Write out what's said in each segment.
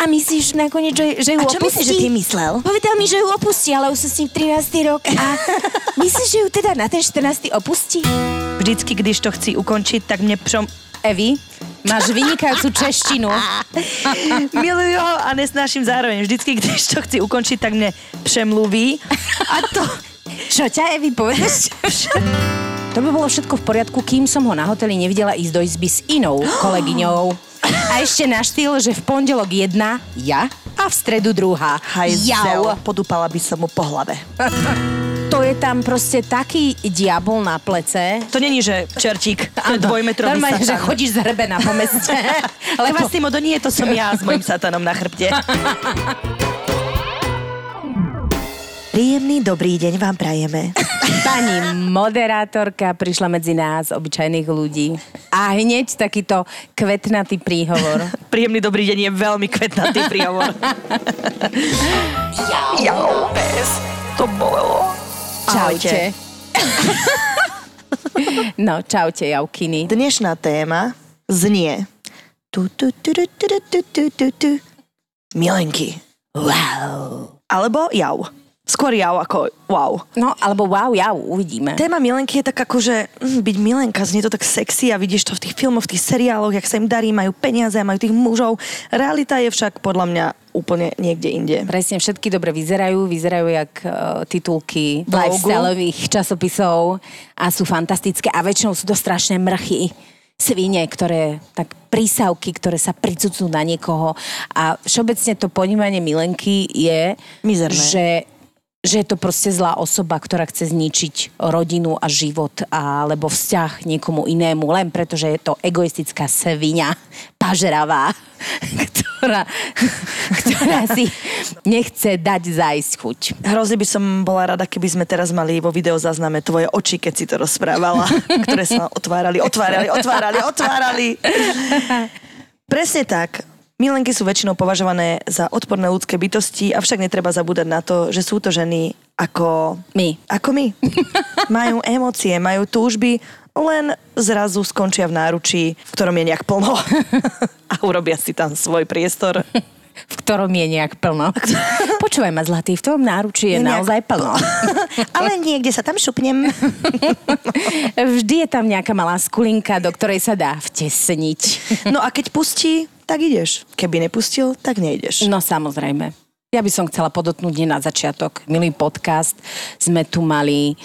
A myslíš nakoniec, že, že ju A čo opustí? myslíš, že ty myslel? Povedal mi, že ju opustí, ale už sa s ním 13. rok. A myslíš, že ju teda na ten 14. opustí? Vždycky, když to chci ukončiť, tak mne přom... Evi, máš vynikajúcu češtinu. Milujú ho a nesnáším zároveň. Vždycky, když to chci ukončiť, tak mne přemluví. A to... Čo ťa, Evi, povedeš? To by bolo všetko v poriadku, kým som ho na hoteli nevidela ísť do izby s inou kolegyňou. A ešte na štýl, že v pondelok jedna, ja, a v stredu druhá. Hajzel, podúpala by som mu po hlave. To je tam proste taký diabol na plece. To není, že čertík, to je dvojmetrový Normálne, že satan. chodíš zhrbená po meste. Lebo Kvasimodo, nie, to som ja s mojim satanom na chrbte. Príjemný dobrý deň vám prajeme. Pani moderátorka prišla medzi nás, obyčajných ľudí. A hneď takýto kvetnatý príhovor. Príjemný dobrý deň je veľmi kvetnatý príhovor. Jau, pes, to bolelo. Čaute. no, čaute, Jaukiny. Dnešná téma znie tu, tu, tu, tu, tu, tu, tu, tu, tu. Milenky. Wow. Alebo jau. Skôr jau ako wow. No, alebo wow, ja uvidíme. Téma milenky je tak ako, že mm, byť milenka, znie to tak sexy a vidíš to v tých filmoch, v tých seriáloch, jak sa im darí, majú peniaze, majú tých mužov. Realita je však podľa mňa úplne niekde inde. Presne, všetky dobre vyzerajú, vyzerajú jak uh, titulky lifestyleových časopisov a sú fantastické a väčšinou sú to strašné mrchy svine, ktoré, tak prísavky, ktoré sa pricucnú na niekoho a všeobecne to ponímanie milenky je, Mizerné. že že je to proste zlá osoba, ktorá chce zničiť rodinu a život alebo vzťah niekomu inému, len preto, že je to egoistická svinia, pažeravá, ktorá, ktorá si nechce dať zájsť chuť. Hrozne by som bola rada, keby sme teraz mali vo videozázname tvoje oči, keď si to rozprávala, ktoré sa otvárali, otvárali, otvárali, otvárali. Presne tak. Milenky sú väčšinou považované za odporné ľudské bytosti, avšak netreba zabúdať na to, že sú to ženy ako... My. Ako my. majú emócie, majú túžby, len zrazu skončia v náručí, v ktorom je nejak plno. A urobia si tam svoj priestor. v ktorom je nejak plno. Počúvaj ma, Zlatý, v tom náručí je, Je naozaj plno. Ale niekde sa tam šupnem. Vždy je tam nejaká malá skulinka, do ktorej sa dá vtesniť. No a keď pustí, tak ideš. Keby nepustil, tak nejdeš. No samozrejme. Ja by som chcela podotknúť hneď na začiatok. Milý podcast, sme tu mali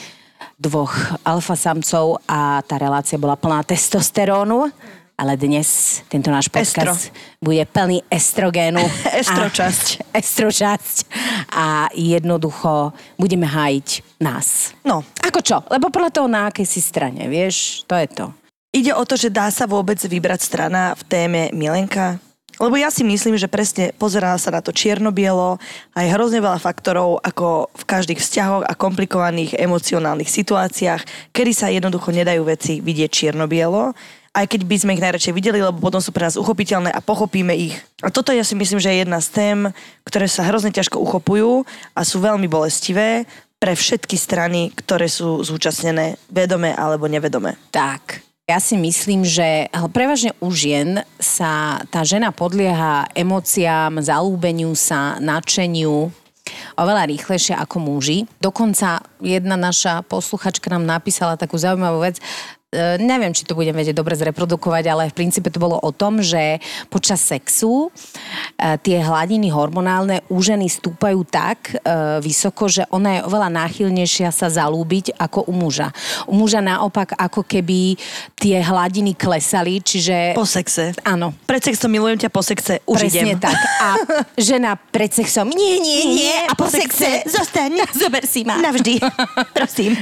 dvoch alfasamcov a tá relácia bola plná testosterónu. Ale dnes tento náš podcast bude plný estrogénu. Estročasť. A, estročasť. A jednoducho budeme hájiť nás. No, Ako čo? Lebo podľa toho, na akej si strane, vieš? To je to. Ide o to, že dá sa vôbec vybrať strana v téme Milenka? Lebo ja si myslím, že presne pozerá sa na to čierno-bielo a je hrozne veľa faktorov, ako v každých vzťahoch a komplikovaných emocionálnych situáciách, kedy sa jednoducho nedajú veci vidieť čierno-bielo, aj keď by sme ich najradšej videli, lebo potom sú pre nás uchopiteľné a pochopíme ich. A toto ja si myslím, že je jedna z tém, ktoré sa hrozne ťažko uchopujú a sú veľmi bolestivé pre všetky strany, ktoré sú zúčastnené vedome alebo nevedome. Tak. Ja si myslím, že prevažne u žien sa tá žena podlieha emóciám, zalúbeniu sa, nadšeniu oveľa rýchlejšie ako muži. Dokonca jedna naša posluchačka nám napísala takú zaujímavú vec, neviem, či to budem vedieť dobre zreprodukovať, ale v princípe to bolo o tom, že počas sexu e, tie hladiny hormonálne u ženy stúpajú tak e, vysoko, že ona je oveľa náchylnejšia sa zalúbiť ako u muža. U muža naopak ako keby tie hladiny klesali, čiže... Po sexe. Áno. Pred sexom milujem ťa, po sexe už Presne idem. tak. A žena pred sexom, nie, nie, nie, a po sexe, zostaň. zober si ma. Navždy. Prosím.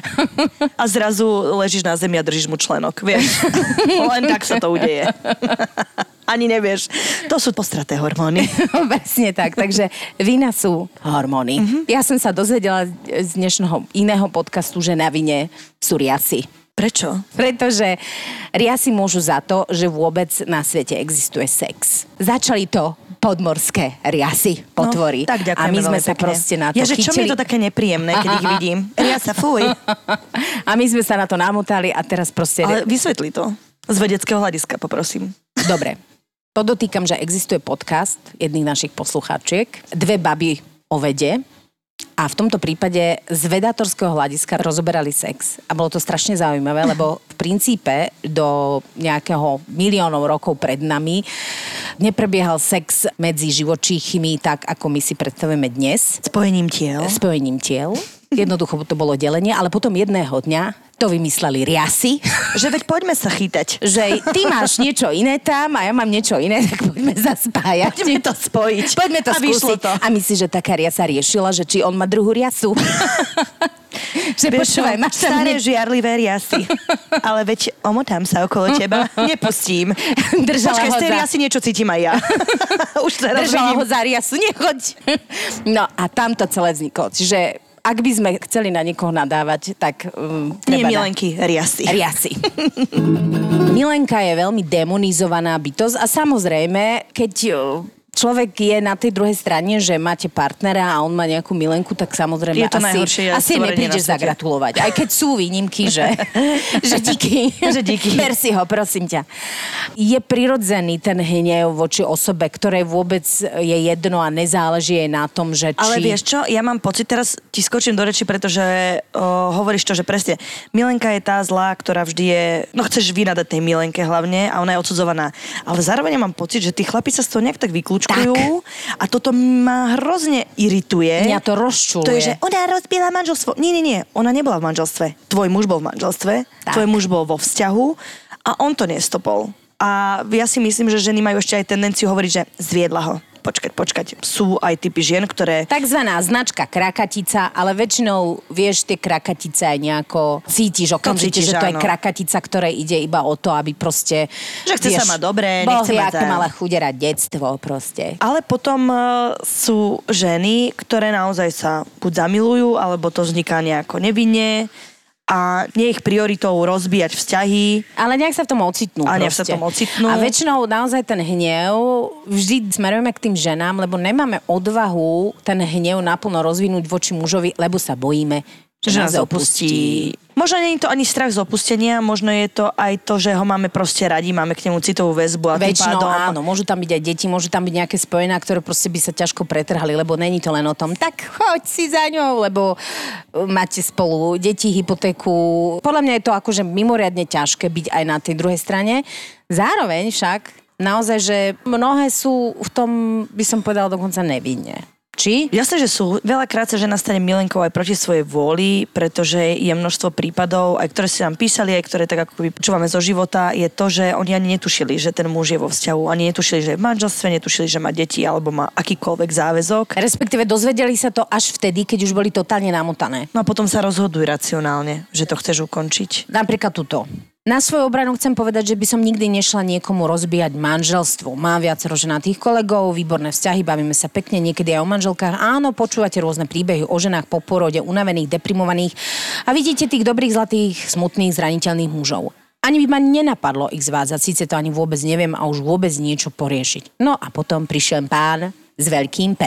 A zrazu ležíš na zemi a držíš mu členok, vieš. Len tak sa to udeje. Ani nevieš. To sú postraté hormóny. Presne tak, takže vina sú hormóny. Mhm. Mm-hmm. Ja som sa dozvedela z dnešného iného podcastu, že na vine sú riasy. Prečo? Pretože riasy môžu za to, že vôbec na svete existuje sex. Začali to podmorské riasy, potvory. No, tak A my sme sa pekne. proste na to ja, že čo mi chytili. je to také nepríjemné, keď ich vidím. Ja sa fuj. A my sme sa na to namotali a teraz proste... Ale vysvetli to. Z vedeckého hľadiska, poprosím. Dobre. Podotýkam, že existuje podcast jedných našich poslucháčiek, dve baby o vede, a v tomto prípade z vedátorského hľadiska rozoberali sex. A bolo to strašne zaujímavé, lebo v princípe do nejakého miliónov rokov pred nami neprebiehal sex medzi živočíchymi tak, ako my si predstavujeme dnes. Spojením tiel. Spojením tiel. Jednoducho to bolo delenie, ale potom jedného dňa to vymysleli riasy. Že veď poďme sa chytať. Že ty máš niečo iné tam a ja mám niečo iné, tak poďme zaspájať. Poďme to spojiť. Poďme to a skúsiť. To. A myslíš, že taká riasa riešila, že či on má druhú riasu? že Vieš počúvaj, máš tam staré ne... žiarlivé riasy. Ale veď omotám sa okolo teba, nepustím. Držala Počkaj, ho z tej za... riasy niečo cítim aj ja. Už teraz Držala vidím. ho za riasu, nechoď. no a tam to celé vzniklo. Čiže ak by sme chceli na niekoho nadávať, tak um, Nie milenky, riasy. Riasy. Milenka je veľmi demonizovaná bytosť a samozrejme, keď uh, človek je na tej druhej strane, že máte partnera a on má nejakú milenku, tak samozrejme je to asi, asi neprídeš zagratulovať. Aj keď sú výnimky, že, že díky. že díky. Ber si ho, prosím ťa. Je prirodzený ten hnev voči osobe, ktorej vôbec je jedno a nezáleží jej na tom, že či... Ale vieš čo, ja mám pocit, teraz ti skočím do reči, pretože o, hovoríš to, že presne Milenka je tá zlá, ktorá vždy je, no chceš vynadať tej Milenke hlavne a ona je odsudzovaná. Ale zároveň ja mám pocit, že tí chlapi sa z toho nejak tak vyklúčujú vyklúčkujú a toto ma hrozne irituje. Mňa to rozčuluje. To je, že ona rozbila manželstvo. Nie, nie, nie, ona nebola v manželstve. Tvoj muž bol v manželstve, tak. tvoj muž bol vo vzťahu a on to nestopol. A ja si myslím, že ženy majú ešte aj tendenciu hovoriť, že zviedla ho počkať, počkať. Sú aj typy žien, ktoré... Takzvaná značka krakatica, ale väčšinou vieš tie krakatice aj nejako cítiš okamžite, že to je krakatica, ktoré ide iba o to, aby proste... Že chce vieš, sa mať dobré, nechce mať... aké malé chuderať detstvo proste. Ale potom uh, sú ženy, ktoré naozaj sa buď zamilujú, alebo to vzniká nejako nevinne a nie ich prioritou rozbíjať vzťahy. Ale nejak sa v tom ocitnú. A nejak sa v tom ocitnú. A väčšinou naozaj ten hnev vždy smerujeme k tým ženám, lebo nemáme odvahu ten hnev naplno rozvinúť voči mužovi, lebo sa bojíme, že, nás opustí. Možno nie je to ani strach z opustenia, možno je to aj to, že ho máme proste radi, máme k nemu citovú väzbu a Väčšinou pádom... áno, môžu tam byť aj deti, môžu tam byť nejaké spojená, ktoré proste by sa ťažko pretrhali, lebo není to len o tom, tak choď si za ňou, lebo uh, máte spolu deti, hypotéku. Podľa mňa je to akože mimoriadne ťažké byť aj na tej druhej strane. Zároveň však naozaj, že mnohé sú v tom, by som povedala, dokonca nevinne. Či? Jasné, že sú. Veľakrát sa žena stane milenkou aj proti svojej vôli, pretože je množstvo prípadov, aj ktoré si nám písali, aj ktoré tak ako počúvame zo života, je to, že oni ani netušili, že ten muž je vo vzťahu, ani netušili, že je v manželstve, netušili, že má deti alebo má akýkoľvek záväzok. Respektíve dozvedeli sa to až vtedy, keď už boli totálne namotané. No a potom sa rozhodujú racionálne, že to chceš ukončiť. Napríklad tuto. Na svoju obranu chcem povedať, že by som nikdy nešla niekomu rozbíjať manželstvo. Mám viacero ženatých kolegov, výborné vzťahy, bavíme sa pekne, niekedy aj o manželkách. Áno, počúvate rôzne príbehy o ženách po porode, unavených, deprimovaných a vidíte tých dobrých, zlatých, smutných, zraniteľných mužov. Ani by ma nenapadlo ich zvádzať, síce to ani vôbec neviem a už vôbec niečo poriešiť. No a potom prišiel pán s veľkým P.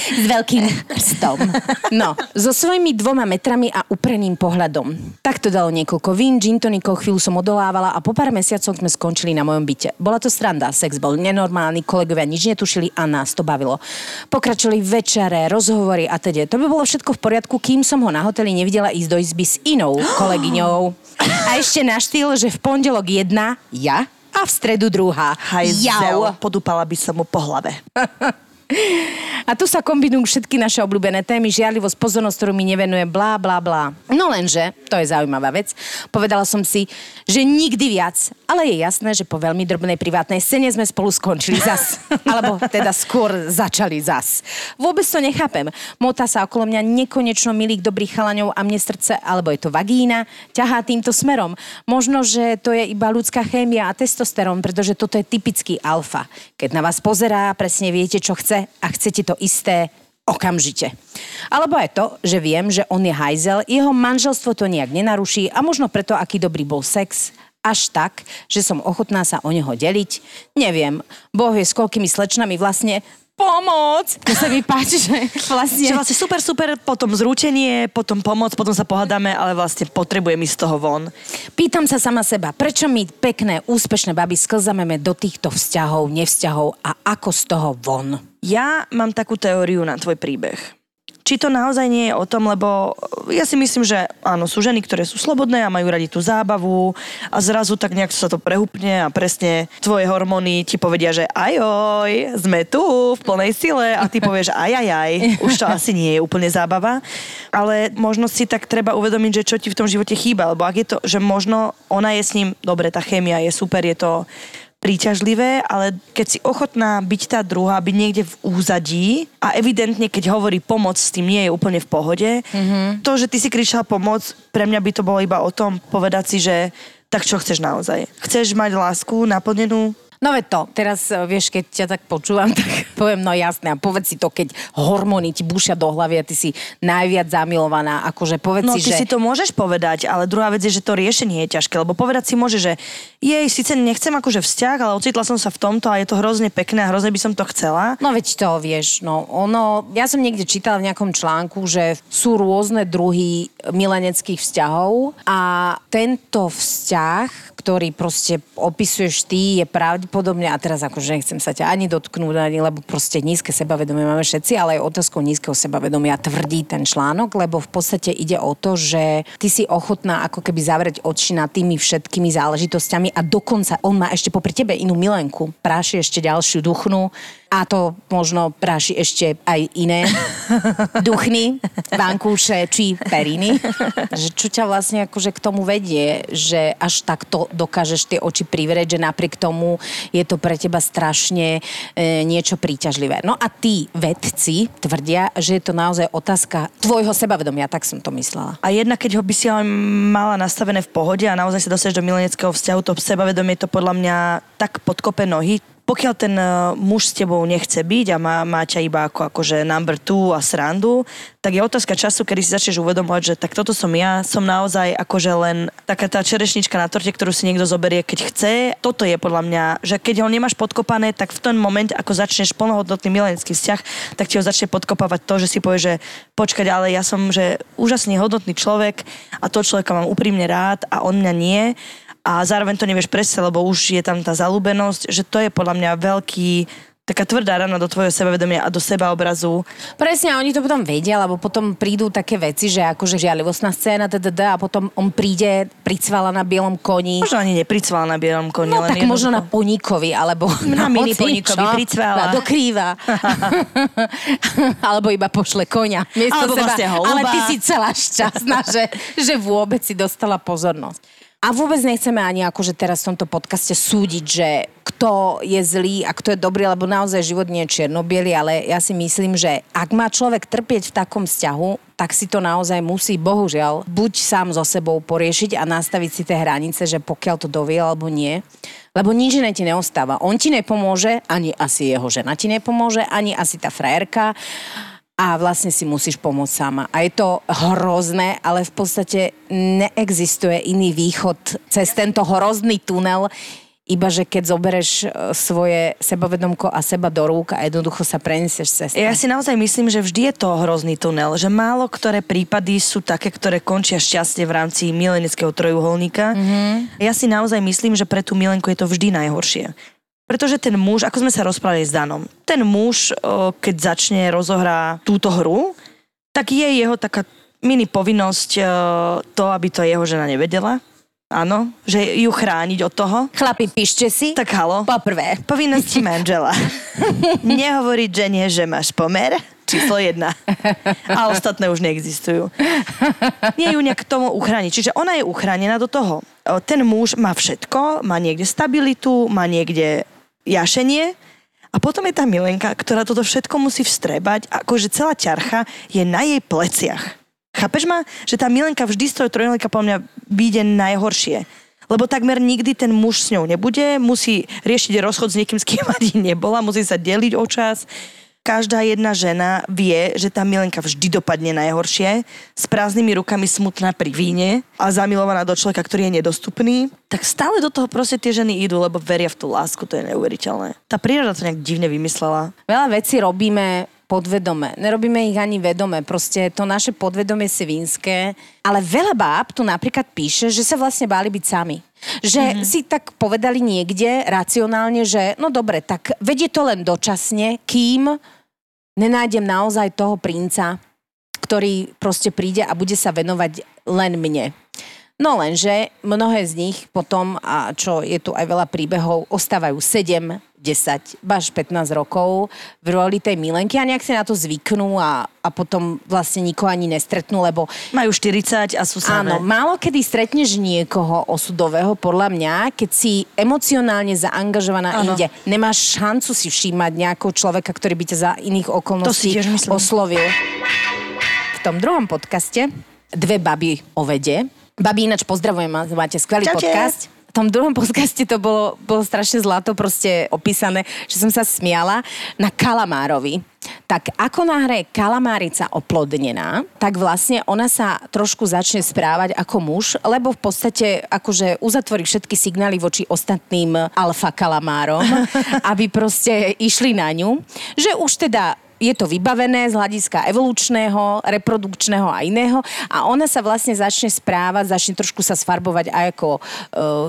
s veľkým prstom. No, so svojimi dvoma metrami a upreným pohľadom. Tak to dalo niekoľko vín, gin tonikov, chvíľu som odolávala a po pár mesiacoch sme skončili na mojom byte. Bola to stranda, sex bol nenormálny, kolegovia nič netušili a nás to bavilo. Pokračovali večere, rozhovory a teda. To by bolo všetko v poriadku, kým som ho na hoteli nevidela ísť do izby s inou kolegyňou. A ešte na štýl, že v pondelok jedna, ja, a v stredu druhá. Hajzel, podúpala by som mu po hlave. A tu sa kombinujú všetky naše obľúbené témy, žiarlivosť, pozornosť, ktorú mi nevenuje, blá, blá, blá. No lenže, to je zaujímavá vec, povedala som si, že nikdy viac, ale je jasné, že po veľmi drobnej privátnej scéne sme spolu skončili zas. Alebo teda skôr začali zas. Vôbec to nechápem. Mota sa okolo mňa nekonečno milých dobrých chalaňov a mne srdce, alebo je to vagína, ťahá týmto smerom. Možno, že to je iba ľudská chémia a testosterón, pretože toto je typický alfa. Keď na vás pozerá, presne viete, čo chce a chcete to isté okamžite. Alebo aj to, že viem, že on je hajzel, jeho manželstvo to nejak nenaruší a možno preto, aký dobrý bol sex, až tak, že som ochotná sa o neho deliť. Neviem, Boh je s koľkými slečnami vlastne pomoc. To sa mi páči, že vlastne... Že vlastne super, super, potom zrútenie, potom pomoc, potom sa pohádame, ale vlastne potrebujem ísť z toho von. Pýtam sa sama seba, prečo my pekné, úspešné baby sklzameme do týchto vzťahov, nevzťahov a ako z toho von? Ja mám takú teóriu na tvoj príbeh či to naozaj nie je o tom, lebo ja si myslím, že áno, sú ženy, ktoré sú slobodné a majú radi tú zábavu a zrazu tak nejak sa to prehupne a presne tvoje hormóny ti povedia, že ajoj, sme tu v plnej sile a ty povieš ajajaj, už to asi nie je úplne zábava, ale možno si tak treba uvedomiť, že čo ti v tom živote chýba, lebo ak je to, že možno ona je s ním, dobre, tá chémia je super, je to príťažlivé, ale keď si ochotná byť tá druhá, byť niekde v úzadí a evidentne, keď hovorí pomoc, s tým nie je úplne v pohode, mm-hmm. to, že ty si kričala pomoc, pre mňa by to bolo iba o tom povedať si, že tak čo chceš naozaj? Chceš mať lásku naplnenú No veď to, teraz eh, vieš, keď ťa tak počúvam, tak poviem, no jasné, a povedz si to, keď hormóny ti bušia do hlavy a ty si najviac zamilovaná, akože povedz no, si, ty že... si to môžeš povedať, ale druhá vec je, že to riešenie je ťažké, lebo povedať si môže, že jej, síce nechcem akože vzťah, ale ocitla som sa v tomto a je to hrozne pekné a hrozne by som to chcela. No veď to vieš, no ono, ja som niekde čítala v nejakom článku, že sú rôzne druhy mileneckých vzťahov a tento vzťah, ktorý proste opisuješ ty, je pravdepodobne, a teraz akože nechcem sa ťa ani dotknúť, ani, lebo proste nízke sebavedomie máme všetci, ale aj otázkou nízkeho sebavedomia tvrdí ten článok, lebo v podstate ide o to, že ty si ochotná ako keby zavrieť oči nad tými všetkými záležitosťami a dokonca on má ešte popri tebe inú milenku, práši ešte ďalšiu duchnú, a to možno práši ešte aj iné duchny, vankúše či periny. Že čo ťa vlastne akože k tomu vedie, že až takto dokážeš tie oči privrieť, že napriek tomu je to pre teba strašne e, niečo príťažlivé. No a tí vedci tvrdia, že je to naozaj otázka tvojho sebavedomia, tak som to myslela. A jedna, keď ho by si ale mala nastavené v pohode a naozaj sa dostaneš do mileneckého vzťahu, to sebavedomie to podľa mňa tak podkope nohy, pokiaľ ten e, muž s tebou nechce byť a má, má ťa iba ako akože number two a srandu, tak je otázka času, kedy si začneš uvedomovať, že tak toto som ja, som naozaj akože len taká tá čerešnička na torte, ktorú si niekto zoberie, keď chce. Toto je podľa mňa, že keď ho nemáš podkopané, tak v ten moment, ako začneš plnohodnotný milenský vzťah, tak ti ho začne podkopávať to, že si povie, že počkať, ale ja som že úžasne hodnotný človek a to človeka mám úprimne rád a on mňa nie a zároveň to nevieš presne, lebo už je tam tá zalúbenosť, že to je podľa mňa veľký taká tvrdá rana do tvojho sebavedomia a do seba obrazu. Presne, oni to potom vedia, lebo potom prídu také veci, že akože žiarlivostná scéna, tdd, a potom on príde, pricvala na bielom koni. Možno ani nepricvala na bielom koni. No len tak možno na poníkovi, alebo na, na mini poníkovi pricvala. Do krýva. alebo iba pošle konia. Alebo seba. vlastne holuba. Ale ty si celá šťastná, že, že vôbec si dostala pozornosť. A vôbec nechceme ani akože teraz v tomto podcaste súdiť, že kto je zlý a kto je dobrý, lebo naozaj život nie je čierno ale ja si myslím, že ak má človek trpieť v takom vzťahu, tak si to naozaj musí, bohužiaľ, buď sám so sebou poriešiť a nastaviť si tie hranice, že pokiaľ to dovie alebo nie. Lebo nič iné ti neostáva. On ti nepomôže, ani asi jeho žena ti nepomôže, ani asi tá frajerka a vlastne si musíš pomôcť sama. A je to hrozné, ale v podstate neexistuje iný východ cez tento hrozný tunel, iba že keď zobereš e, svoje sebavedomko a seba do rúk a jednoducho sa prenesieš cez Ja si naozaj myslím, že vždy je to hrozný tunel, že málo ktoré prípady sú také, ktoré končia šťastie v rámci milenického trojuholníka. Mm-hmm. Ja si naozaj myslím, že pre tú milenku je to vždy najhoršie. Pretože ten muž, ako sme sa rozprávali s Danom, ten muž, keď začne rozohrá túto hru, tak je jeho taká mini povinnosť to, aby to jeho žena nevedela. Áno, že ju chrániť od toho. Chlapi, píšte si. Tak halo. Poprvé. Povinnosti manžela. Nehovoriť žene, že máš pomer. Číslo jedna. A ostatné už neexistujú. Nie ju nejak k tomu uchrániť. Čiže ona je uchránená do toho. Ten muž má všetko, má niekde stabilitu, má niekde jašenie. A potom je tá Milenka, ktorá toto všetko musí vstrebať, akože celá ťarcha je na jej pleciach. Chápeš ma? Že tá Milenka vždy z toho trojnolika po mňa vyjde najhoršie. Lebo takmer nikdy ten muž s ňou nebude, musí riešiť rozchod s niekým, s kým ani nebola, musí sa deliť o čas. Každá jedna žena vie, že tá milenka vždy dopadne najhoršie, s prázdnymi rukami smutná pri víne a zamilovaná do človeka, ktorý je nedostupný, tak stále do toho proste tie ženy idú, lebo veria v tú lásku, to je neuveriteľné. Tá príroda to nejak divne vymyslela. Veľa vecí robíme podvedome. Nerobíme ich ani vedome. Proste to naše podvedomie je svinské. Ale veľa báb tu napríklad píše, že sa vlastne báli byť sami. Že mm-hmm. si tak povedali niekde racionálne, že no dobre, tak vedie to len dočasne, kým nenájdem naozaj toho princa, ktorý proste príde a bude sa venovať len mne. No lenže mnohé z nich potom, a čo je tu aj veľa príbehov, ostávajú 7, 10, baž 15 rokov v roli tej milenky a nejak si na to zvyknú a, a potom vlastne nikoho ani nestretnú, lebo... Majú 40 a sú samé. Áno, málo kedy stretneš niekoho osudového, podľa mňa, keď si emocionálne zaangažovaná áno. inde. Nemáš šancu si všímať nejakého človeka, ktorý by ťa za iných okolností oslovil. V tom druhom podcaste dve baby o vede Babi, ináč pozdravujem, máte skvelý Čaute. podcast. V tom druhom podcaste to bolo, bolo strašne zlato proste opísané, že som sa smiala na kalamárovi. Tak ako náhre kalamárica oplodnená, tak vlastne ona sa trošku začne správať ako muž, lebo v podstate akože uzatvorí všetky signály voči ostatným alfa kalamárom, aby proste išli na ňu. Že už teda je to vybavené z hľadiska evolučného, reprodukčného a iného a ona sa vlastne začne správať, začne trošku sa sfarbovať aj ako uh,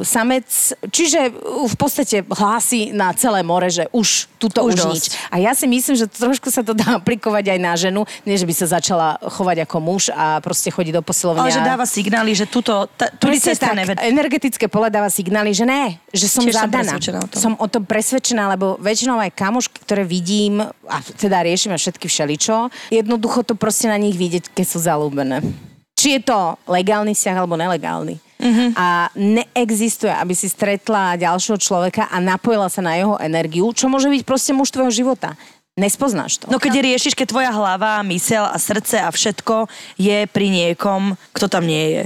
samec, čiže v podstate hlási na celé more, že už tuto už, už nič. A ja si myslím, že trošku sa to dá aplikovať aj na ženu, nie že by sa začala chovať ako muž a proste chodiť do posilovne. Ale že dáva signály, že tuto, ta, tu cesta tak, neved... energetické pole dáva signály, že ne, že som Tiež zadaná. Som, som o tom presvedčená, lebo väčšinou aj kamošky, ktoré vidím, a teda riešime všetky všeličo. Jednoducho to proste na nich vidieť, keď sú zalúbené. Či je to legálny vzťah alebo nelegálny. Uh-huh. A neexistuje, aby si stretla ďalšieho človeka a napojila sa na jeho energiu, čo môže byť proste muž tvojho života. Nespoznáš to. No keď riešiš, keď tvoja hlava, mysel a srdce a všetko je pri niekom, kto tam nie je.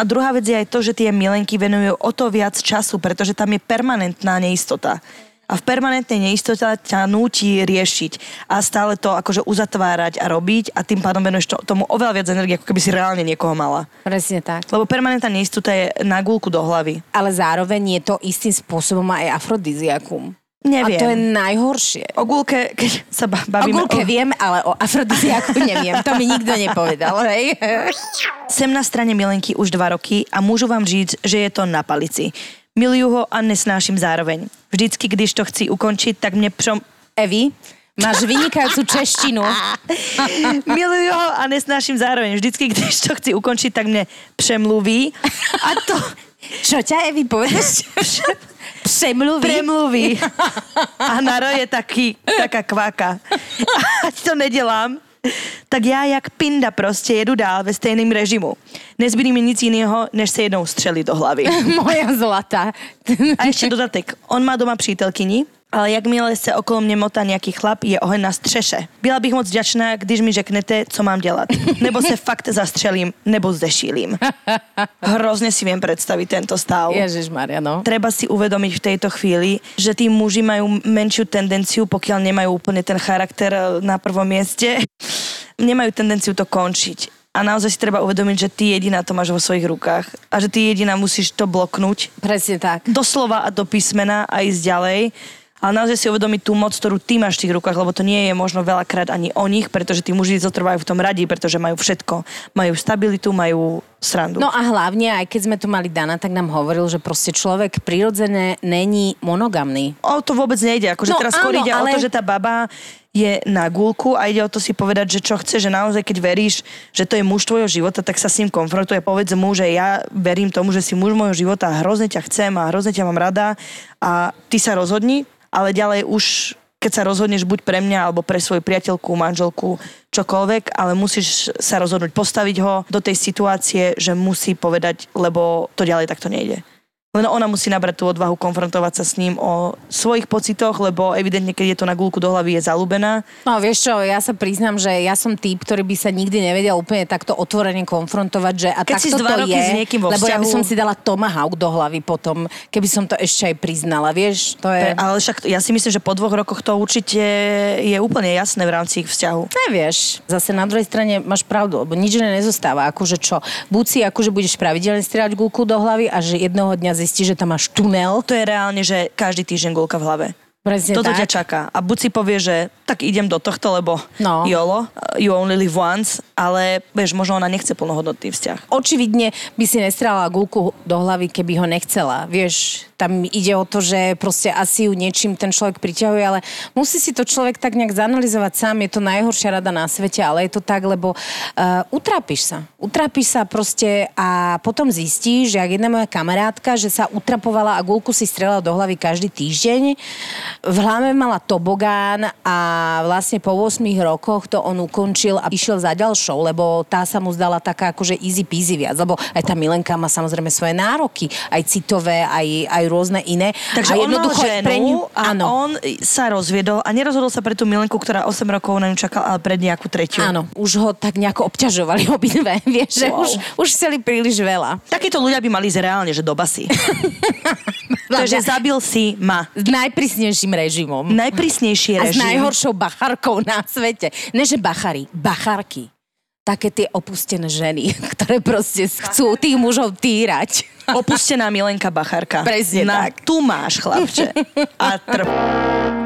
A druhá vec je aj to, že tie milenky venujú o to viac času, pretože tam je permanentná neistota a v permanentnej neistote ťa núti riešiť a stále to akože uzatvárať a robiť a tým pádom venuješ to, tomu oveľa viac energie, ako keby si reálne niekoho mala. Presne tak. Lebo permanentná neistota je na gulku do hlavy. Ale zároveň je to istým spôsobom aj afrodiziakum. Neviem. A to je najhoršie. O gulke, keď sa bavíme... O gulke o... viem, ale o afrodiziaku neviem. To mi nikto nepovedal, hej. Sem na strane Milenky už dva roky a môžu vám žiť, že je to na palici. Milujú ho a nesnášim zároveň. Vždycky, když to chci ukončiť, tak mne přom... Evi, Máš vynikajúcu češtinu. Milujú ho a nesnášim zároveň. Vždycky, když to chci ukončiť, tak mne přemluví. A to... Čo ťa, Evi, povedeš? Přemluví? Premluví. A Naro je taký, taká kváka. A to nedelám, tak já jak pinda prostě jedu dál ve stejném režimu. Nezbyde mi nic jiného, než se jednou střelit do hlavy. Moja zlata. A ještě dodatek. On má doma přítelkyni, ale jakmile se okolo mě motá nějaký chlap, je oheň na střeše. Byla bych moc vďačná, když mi řeknete, co mám dělat. Nebo se fakt zastřelím, nebo zdešílim. Hrozně si viem predstaviť tento stav. Maria, no. Treba si uvedomiť v tejto chvíli, že tí muži majú menšiu tendenciu, pokiaľ nemajú úplne ten charakter na prvom mieste, nemajú tendenciu to končiť a naozaj si treba uvedomiť, že ty jediná to máš vo svojich rukách a že ty jediná musíš to bloknúť. Presne tak. Doslova a do písmena a ísť ďalej ale naozaj si uvedomiť tú moc, ktorú ty máš v tých rukách, lebo to nie je možno veľakrát ani o nich, pretože tí muži zotrvajú v tom radi, pretože majú všetko. Majú stabilitu, majú srandu. No a hlavne, aj keď sme tu mali Dana, tak nám hovoril, že proste človek prirodzené není monogamný. O to vôbec nejde. Akože no, teraz skôr ide ale... o to, že tá baba je na gulku a ide o to si povedať, že čo chce, že naozaj keď veríš, že to je muž tvojho života, tak sa s ním konfrontuje. Povedz mu, že ja verím tomu, že si muž môjho života a hrozne ťa chcem a hrozne ťa mám rada a ty sa rozhodni, ale ďalej už keď sa rozhodneš buď pre mňa alebo pre svoju priateľku, manželku, čokoľvek, ale musíš sa rozhodnúť postaviť ho do tej situácie, že musí povedať, lebo to ďalej takto nejde. Len ona musí nabrať tú odvahu konfrontovať sa s ním o svojich pocitoch, lebo evidentne, keď je to na gulku do hlavy, je zalúbená. No vieš čo, ja sa priznám, že ja som typ, ktorý by sa nikdy nevedel úplne takto otvorene konfrontovať, že a Keď si takto dva to roky je, s niekým vo lebo ja by vzťahu- som si dala tomahawk do hlavy potom, keby som to ešte aj priznala, vieš, to je... Ale však ja si myslím, že po dvoch rokoch to určite je úplne jasné v rámci ich vzťahu. Nevieš, zase na druhej strane máš pravdu, lebo nič nezostáva. Akože čo, buď si akože budeš pravidelne strieľať gulku do hlavy a že jedného dňa zistíš, že tam máš tunel. To je reálne, že každý týždeň gulka v hlave. Presne Toto tak. ťa čaká. A buď si povie, že tak idem do tohto, lebo No. YOLO, you only live once, ale vieš, možno ona nechce plnohodnotný vzťah. Očividne by si nestrala gulku do hlavy, keby ho nechcela. Vieš, tam ide o to, že proste asi ju niečím ten človek priťahuje, ale musí si to človek tak nejak zanalizovať sám. Je to najhoršia rada na svete, ale je to tak, lebo uh, utrápiš sa. Utrápiš sa proste a potom zistíš, že ak jedna moja kamarátka, že sa utrapovala a gulku si strela do hlavy každý týždeň, v hlave mala tobogán a vlastne po 8 rokoch to on ukončil a išiel za ďalšou, lebo tá sa mu zdala taká akože easy peasy viac, lebo aj tá Milenka má samozrejme svoje nároky, aj citové, aj, aj rôzne iné. Takže a on mal ženu pre ňu, a áno, on sa rozviedol a nerozhodol sa pre tú Milenku, ktorá 8 rokov na ňu čakala, ale pred nejakú tretiu. áno, už ho tak nejako obťažovali obidve, vieš, že Wow. už, už chceli príliš veľa. Takíto ľudia by mali ísť reálne, že do basy. Takže zabil si ma. S najprísnejším režimom. Najprísnejší A s režim. najhoršou bacharkou na svete. Ne, že bachary, bacharky. Také tie opustené ženy, ktoré proste chcú tých mužov týrať. Opustená Milenka Bacharka. Presne Na, tak. Tu máš, chlapče. A trp.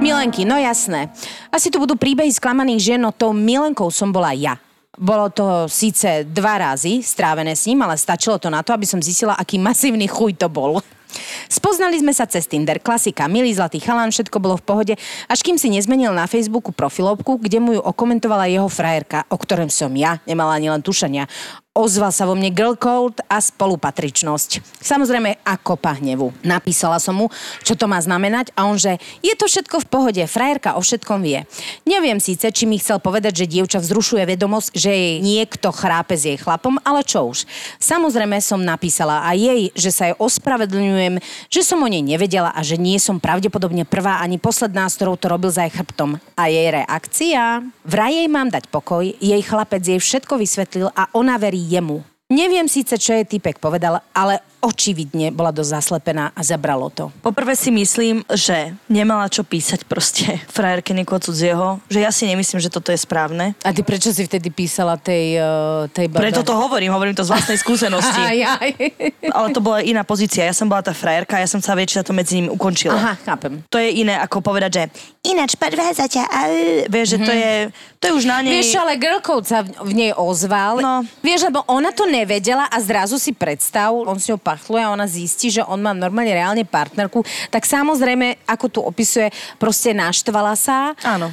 Milenky, no jasné. Asi tu budú príbehy sklamaných žien, no tou Milenkou som bola ja. Bolo to síce dva razy strávené s ním, ale stačilo to na to, aby som zistila, aký masívny chuj to bol. Spoznali sme sa cez Tinder, klasika, milý zlatý chalán, všetko bolo v pohode, až kým si nezmenil na Facebooku profilovku, kde mu ju okomentovala jeho frajerka, o ktorom som ja nemala ani len tušenia. Ozval sa vo mne girl code a spolupatričnosť. Samozrejme a kopa hnevu. Napísala som mu, čo to má znamenať a on, že je to všetko v pohode, frajerka o všetkom vie. Neviem síce, či mi chcel povedať, že dievča vzrušuje vedomosť, že jej niekto chrápe s jej chlapom, ale čo už. Samozrejme som napísala aj jej, že sa jej ospravedlňujem, že som o nej nevedela a že nie som pravdepodobne prvá ani posledná, s ktorou to robil za jej chrbtom. A jej reakcia? Vraj jej mám dať pokoj, jej chlapec jej všetko vysvetlil a ona verí jemu. Neviem síce, čo jej typek povedal, ale očividne bola dosť zaslepená a zabralo to. Poprvé si myslím, že nemala čo písať proste frajerke niekoho cudzieho, že ja si nemyslím, že toto je správne. A ty prečo si vtedy písala tej, uh, tej babe? Preto to hovorím, hovorím to z vlastnej skúsenosti. Aj, aj. Ale to bola iná pozícia. Ja som bola tá frajerka ja som sa sa to medzi nimi ukončilo. Aha, chápem. To je iné, ako povedať, že ináč podvádza ťa. Vieš, že to je, to je už na nej... Vieš, ale girlcode sa v v nej ozval. No. Vieš, lebo ona to nevedela a zrazu si predstav, on s ňou pachluje a ona zistí, že on má normálne reálne partnerku, tak samozrejme, ako tu opisuje, proste naštvala sa. Áno.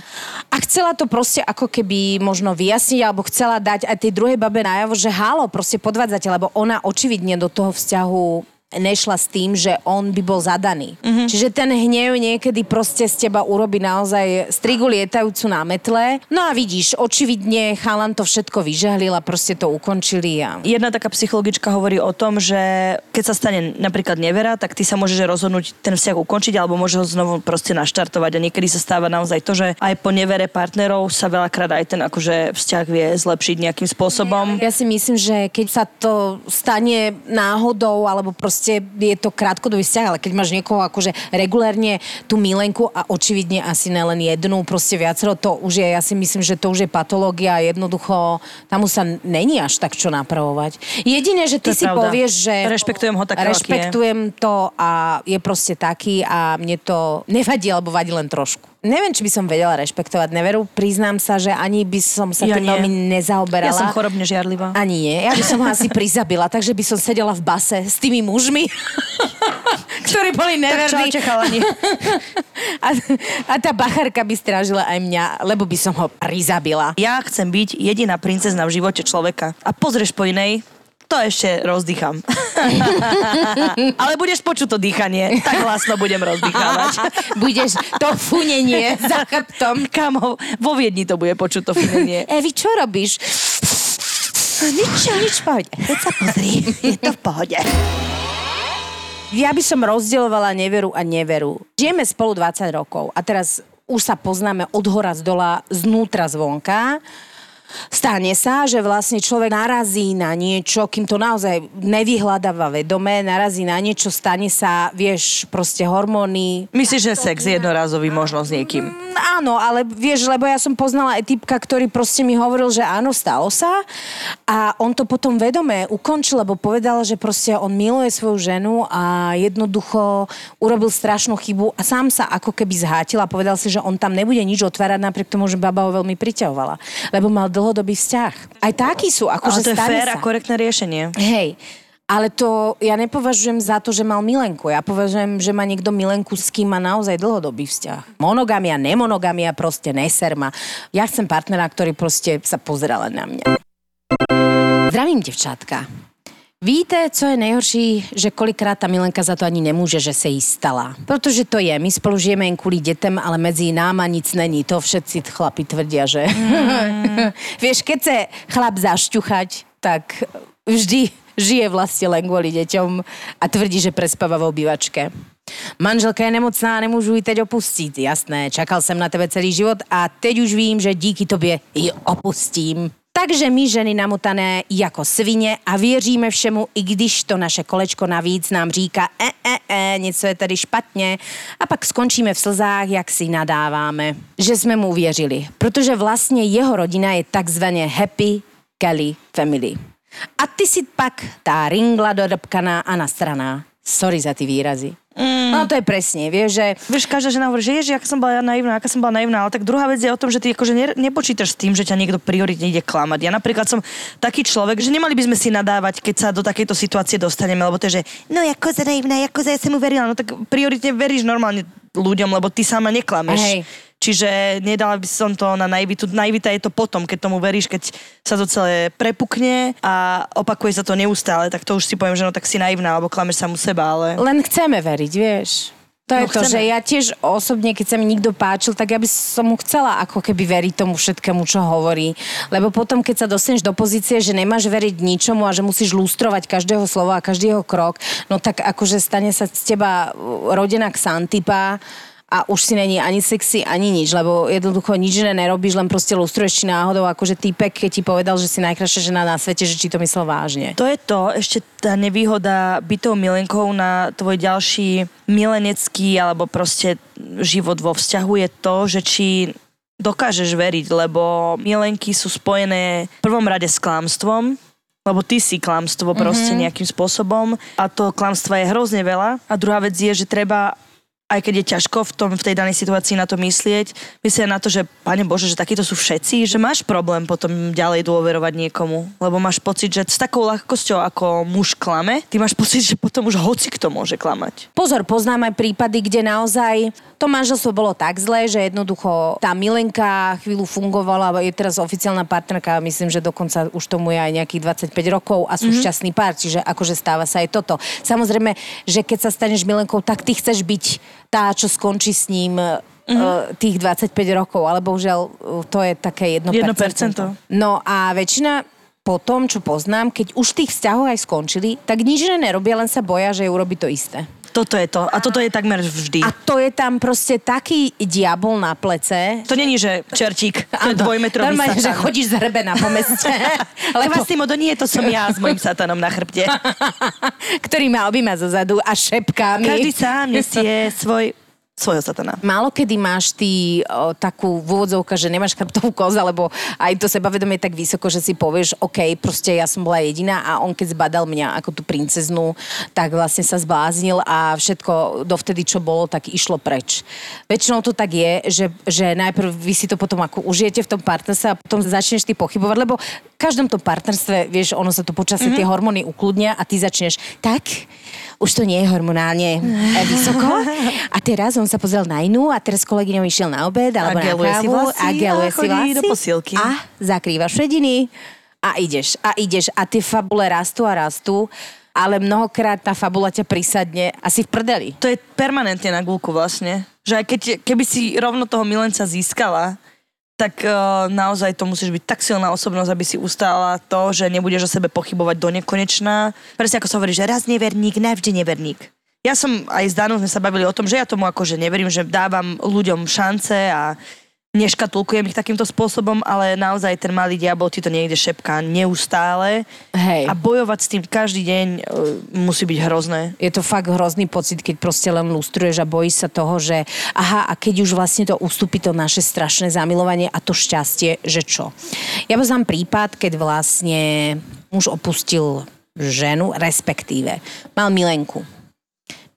A chcela to proste ako keby možno vyjasniť, alebo chcela dať aj tej druhej babe najavo, že halo, proste podvádzate, lebo ona očividne do toho vzťahu nešla s tým, že on by bol zadaný. Mm-hmm. Čiže ten hnev niekedy proste z teba urobí naozaj strigu lietajúcu na metle. No a vidíš, očividne chalan to všetko vyžehlil a proste to ukončili. A... Jedna taká psychologička hovorí o tom, že keď sa stane napríklad nevera, tak ty sa môžeš rozhodnúť ten vzťah ukončiť alebo môžeš ho znovu proste naštartovať. A niekedy sa stáva naozaj to, že aj po nevere partnerov sa veľakrát aj ten akože vzťah vie zlepšiť nejakým spôsobom. Ja si myslím, že keď sa to stane náhodou, alebo proste je to krátkodobý vzťah, ale keď máš niekoho akože regulérne tú milenku a očividne asi nelen jednu, proste viacero, to už je, ja si myslím, že to už je patológia jednoducho tam už sa není až tak čo napravovať. Jedine, že ty To si pravda. povieš, že... Rešpektujem ho takého, aký je. Rešpektujem to a je proste taký a mne to nevadí, alebo vadí len trošku. Neviem, či by som vedela rešpektovať neveru. Priznám sa, že ani by som sa Ja tým veľmi nezaoberala. Ja som chorobne žiarlivá. Ani nie. Ja by som ho asi prizabila, takže by som sedela v base s tými mužmi, ktorí boli neverní. čaute, chalani. A, a tá bacharka by strážila aj mňa, lebo by som ho prizabila. Ja chcem byť jediná princezna v živote človeka. A pozrieš po inej, to ešte rozdýcham. Ale budeš počuť to dýchanie. Tak hlasno budem rozdýchávať. Budeš to funenie za chrbtom. Kamo, vo Viedni to bude počuť to funenie. Evi, čo robíš? Nič, nič, poď. Keď sa pozri, je to v pohode. Ja by som rozdielovala neveru a neveru. Žijeme spolu 20 rokov a teraz už sa poznáme od hora z dola, znútra zvonka. Stane sa, že vlastne človek narazí na niečo, kým to naozaj nevyhľadáva vedome, narazí na niečo, stane sa, vieš, proste hormóny. Myslíš, že sex je jednorazový možno s niekým? Áno, ale vieš, lebo ja som poznala aj typka, ktorý proste mi hovoril, že áno, stalo sa a on to potom vedome ukončil, lebo povedal, že proste on miluje svoju ženu a jednoducho urobil strašnú chybu a sám sa ako keby zhátil a povedal si, že on tam nebude nič otvárať napriek tomu, že baba ho veľmi priťahovala. Lebo mal dlhodobý vzťah. Aj takí sú. Akože Ale to je fér sa. a korektné riešenie. Hej, ale to ja nepovažujem za to, že mal milenku. Ja považujem, že má niekto milenku, s kým má naozaj dlhodobý vzťah. Monogamia, nemonogamia, proste neser ma. Ja chcem partnera, ktorý proste sa pozerá len na mňa. Zdravím, devčátka. Víte, co je nejhorší, že kolikrát ta Milenka za to ani nemůže, že se jí stala. Protože to je, my spolu žijeme jen kvůli dětem, ale mezi náma nic není. To všetci chlapi tvrdia, že... Mm. Vieš, keď se chlap zašťuchať, tak vždy žije vlastne len kvôli deťom a tvrdí, že prespáva v obývačke. Manželka je nemocná, nemůžu ji teď opustit. Jasné, čakal jsem na tebe celý život a teď už vím, že díky tobě ji opustím. Takže my ženy namotané jako svině a věříme všemu, i když to naše kolečko navíc nám říká e, e, e, něco je tady špatně a pak skončíme v slzách, jak si nadáváme, že jsme mu uvěřili. Protože vlastně jeho rodina je takzvaně happy Kelly family. A ty si pak tá ringla dodobkaná a nastraná. Sorry za ty výrazy. Mm. No to je presne, vieš, že... Vieš, každá žena hovorí, že ježi, aká som bola ja naivná, aká som bola naivná, ale tak druhá vec je o tom, že ty akože ne, nepočítaš s tým, že ťa niekto prioritne ide klamať. Ja napríklad som taký človek, že nemali by sme si nadávať, keď sa do takejto situácie dostaneme, lebo to je, že no ja koza naivná, ja koza, ja som mu verila, no tak prioritne veríš normálne ľuďom, lebo ty sama neklameš. Hej. Čiže nedala by som to na naivitu. Naivita je to potom, keď tomu veríš, keď sa to celé prepukne a opakuje sa to neustále, tak to už si poviem, že no tak si naivná, alebo klameš samu seba, ale... Len chceme veriť, vieš. To je No, to, chceme. že ja tiež osobne, keď sa mi nikto páčil, tak ja by som mu chcela ako keby veriť tomu všetkému, čo hovorí. Lebo potom, keď sa dostaneš do pozície, že nemáš veriť ničomu a že musíš lustrovať každého slova a každý jeho krok, no tak akože stane sa z teba rodina Xantipa a už si není ani sexy, ani nič, lebo jednoducho nič iné nerobíš, len proste lustruješ či náhodou, akože týpek, keď ti povedal, že si najkrajšia žena na svete, že či to myslel vážne. To je to, ešte tá nevýhoda byť tou milenkou na tvoj ďalší milenecký alebo proste život vo vzťahu je to, že či dokážeš veriť, lebo milenky sú spojené v prvom rade s klamstvom, lebo ty si klamstvo proste mm-hmm. nejakým spôsobom a to klamstva je hrozne veľa. A druhá vec je, že treba aj keď je ťažko v, tom, v tej danej situácii na to myslieť, myslieť na to, že Pane Bože, že takíto sú všetci, že máš problém potom ďalej dôverovať niekomu, lebo máš pocit, že s takou ľahkosťou ako muž klame, ty máš pocit, že potom už hoci kto môže klamať. Pozor, poznám aj prípady, kde naozaj to manželstvo bolo tak zlé, že jednoducho tá Milenka chvíľu fungovala, je teraz oficiálna partnerka, myslím, že dokonca už tomu je aj nejakých 25 rokov a sú mm-hmm. šťastný pár, čiže akože stáva sa aj toto. Samozrejme, že keď sa staneš Milenkou, tak ty chceš byť tá, čo skončí s ním mm-hmm. tých 25 rokov, ale bohužiaľ e, to je také 1%. 1%. No a väčšina po tom, čo poznám, keď už tých vzťahov aj skončili, tak nič iné nerobia, len sa boja, že urobí to isté. Toto je to. A toto je takmer vždy. A to je tam proste taký diabol na plece. to není, že čertík, to Áno, dvojmetrový Normálne, že satan. chodíš zhrbená po meste. lebo, Kvasimodo, nie, to som ja s mojim satanom na chrbte. ktorý ma objíma zo zadu a šepkami. Každý sám nesie svoj, svojho satana. Málo kedy máš ty o, takú v úvodzovka, že nemáš chrbtovú koz, alebo aj to sebavedomie je tak vysoko, že si povieš, OK, proste ja som bola jediná a on keď zbadal mňa ako tú princeznú, tak vlastne sa zbláznil a všetko dovtedy, čo bolo, tak išlo preč. Väčšinou to tak je, že, že najprv vy si to potom ako užijete v tom partnerstve a potom začneš ty pochybovať, lebo každom tom partnerstve, vieš, ono sa to počasie mm-hmm. tie hormóny ukludnia a ty začneš tak, už to nie je hormonálne eh, vysoko. A teraz on sa pozrel na inú a teraz kolegyňou išiel na obed alebo na kávu vlasy a geluje si vlasy. do posielky. A zakrývaš šediny a ideš a ideš a tie fabule rastú a rastú ale mnohokrát tá fabula ťa prisadne asi v prdeli. To je permanentne na gulku vlastne. Že aj keď, keby si rovno toho milenca získala, tak uh, naozaj to musíš byť tak silná osobnosť, aby si ustála to, že nebudeš o sebe pochybovať do nekonečná. Presne ako sa hovorí, že raz neverník, navždy neverník. ja som aj s Danou sme sa bavili o tom, že ja tomu akože neverím, že dávam ľuďom šance a neškatulkujem ich takýmto spôsobom, ale naozaj ten malý diabol ti to niekde šepká neustále. Hej. A bojovať s tým každý deň uh, musí byť hrozné. Je to fakt hrozný pocit, keď proste len lustruješ a bojíš sa toho, že aha, a keď už vlastne to ustúpi to naše strašné zamilovanie a to šťastie, že čo? Ja poznám prípad, keď vlastne muž opustil ženu, respektíve mal milenku.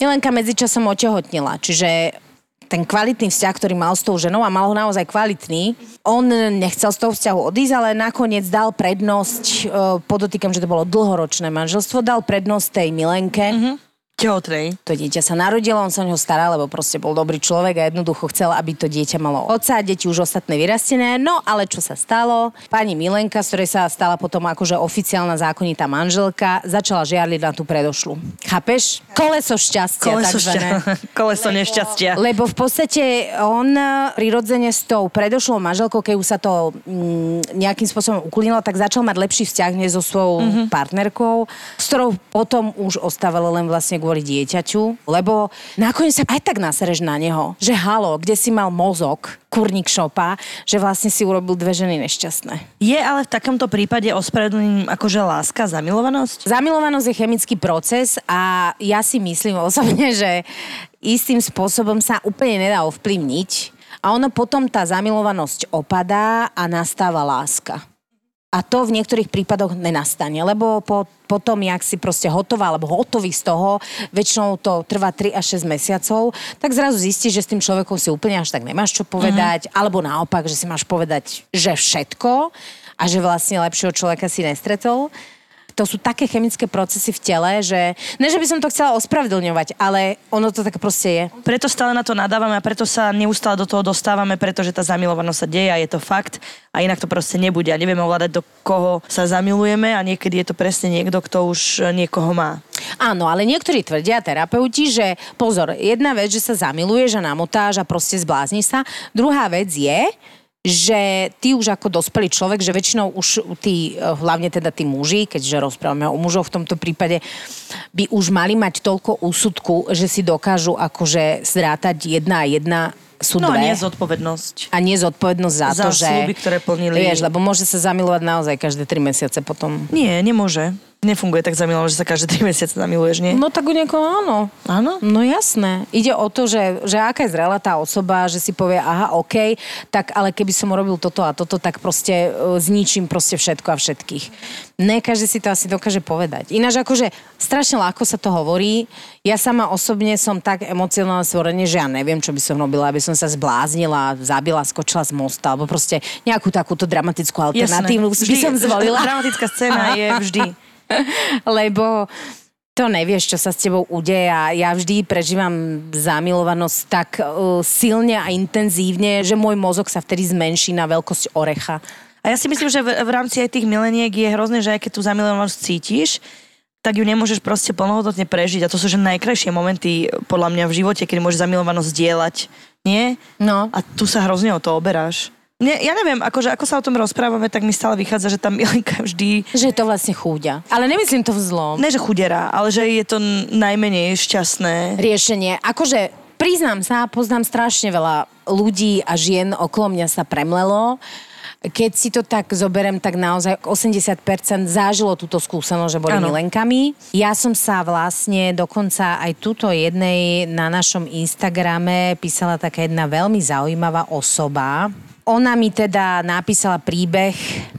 Milenka medzičasom otehotnila, čiže ten kvalitný vzťah, ktorý mal s tou ženou a mal ho naozaj kvalitný. On nechcel z toho vzťahu odísť, ale nakoniec dal prednosť, e, podotýkam, že to bolo dlhoročné manželstvo, dal prednosť tej Milenke. Mm-hmm tehotnej. To dieťa sa narodilo, on sa o neho staral, lebo proste bol dobrý človek a jednoducho chcel, aby to dieťa malo otca, deti už ostatné vyrastené. No ale čo sa stalo? Pani Milenka, z ktorej sa stala potom akože oficiálna zákonitá manželka, začala žiarliť na tú predošlu. Chápeš? Koleso šťastia. Koleso, šťa... Koleso nešťastia. Lebo v podstate on prirodzene s tou predošlou manželkou, keď už sa to mm, nejakým spôsobom ukulnilo, tak začal mať lepší vzťah než so svojou mm-hmm. partnerkou, s ktorou potom už ostávalo len vlastne kvôli dieťaťu, lebo nakoniec sa aj tak nasereš na neho, že halo, kde si mal mozog, kurník šopa, že vlastne si urobil dve ženy nešťastné. Je ale v takomto prípade ospravedlnením akože láska, zamilovanosť? Zamilovanosť je chemický proces a ja si myslím osobne, že istým spôsobom sa úplne nedá ovplyvniť a ono potom tá zamilovanosť opadá a nastáva láska. A to v niektorých prípadoch nenastane, lebo po, potom, jak si proste hotová alebo hotový z toho, väčšinou to trvá 3 až 6 mesiacov, tak zrazu zistíš, že s tým človekom si úplne až tak nemáš čo povedať, mm-hmm. alebo naopak, že si máš povedať, že všetko a že vlastne lepšieho človeka si nestretol to sú také chemické procesy v tele, že ne, že by som to chcela ospravedlňovať, ale ono to tak proste je. Preto stále na to nadávame a preto sa neustále do toho dostávame, pretože tá zamilovanosť sa deje a je to fakt a inak to proste nebude a nevieme ovládať, do koho sa zamilujeme a niekedy je to presne niekto, kto už niekoho má. Áno, ale niektorí tvrdia, terapeuti, že pozor, jedna vec, že sa zamiluješ a namotáš a proste zblázni sa. Druhá vec je, že ty už ako dospelý človek, že väčšinou už tí, eh, hlavne teda tí muži, keďže rozprávame o mužoch v tomto prípade, by už mali mať toľko úsudku, že si dokážu akože zrátať jedna a jedna sú no, dve. a nie zodpovednosť. A nie zodpovednosť za, za to, že... Sluby, ktoré plnili. Vieš, lebo môže sa zamilovať naozaj každé tri mesiace potom. Nie, nemôže nefunguje tak zamilovanie, že sa každé 3 mesiace zamiluješ, nie? No tak u niekoho áno. Áno? No jasné. Ide o to, že, že aká je zrela tá osoba, že si povie, aha, OK, tak ale keby som urobil toto a toto, tak proste uh, zničím proste všetko a všetkých. Ne, každý si to asi dokáže povedať. Ináč akože strašne ľahko sa to hovorí. Ja sama osobne som tak emocionálne stvorenie, že ja neviem, čo by som robila, aby som sa zbláznila, zabila, skočila z mosta, alebo proste nejakú takúto dramatickú alternatívu by som zvolila. Dramatická scéna je vždy lebo to nevieš, čo sa s tebou udeje a ja vždy prežívam zamilovanosť tak uh, silne a intenzívne, že môj mozog sa vtedy zmenší na veľkosť orecha. A ja si myslím, že v, v rámci aj tých mileniek je hrozné, že aj keď tú zamilovanosť cítiš, tak ju nemôžeš proste plnohodnotne prežiť. A to sú že najkrajšie momenty podľa mňa v živote, keď môžeš zamilovanosť dielať. Nie? No. A tu sa hrozne o to oberáš. Ne, ja neviem, akože ako sa o tom rozprávame, tak mi stále vychádza, že tá Milenka vždy... Že je to vlastne chúďa. Ale nemyslím to v zlom. Ne, že chudera, ale že je to najmenej šťastné. Riešenie. Akože priznám sa, poznám strašne veľa ľudí a žien okolo mňa sa premlelo. Keď si to tak zoberem, tak naozaj 80% zážilo túto skúsenosť, že boli ano. milenkami. Ja som sa vlastne dokonca aj túto jednej na našom Instagrame písala taká jedna veľmi zaujímavá osoba, ona mi teda napísala příběh,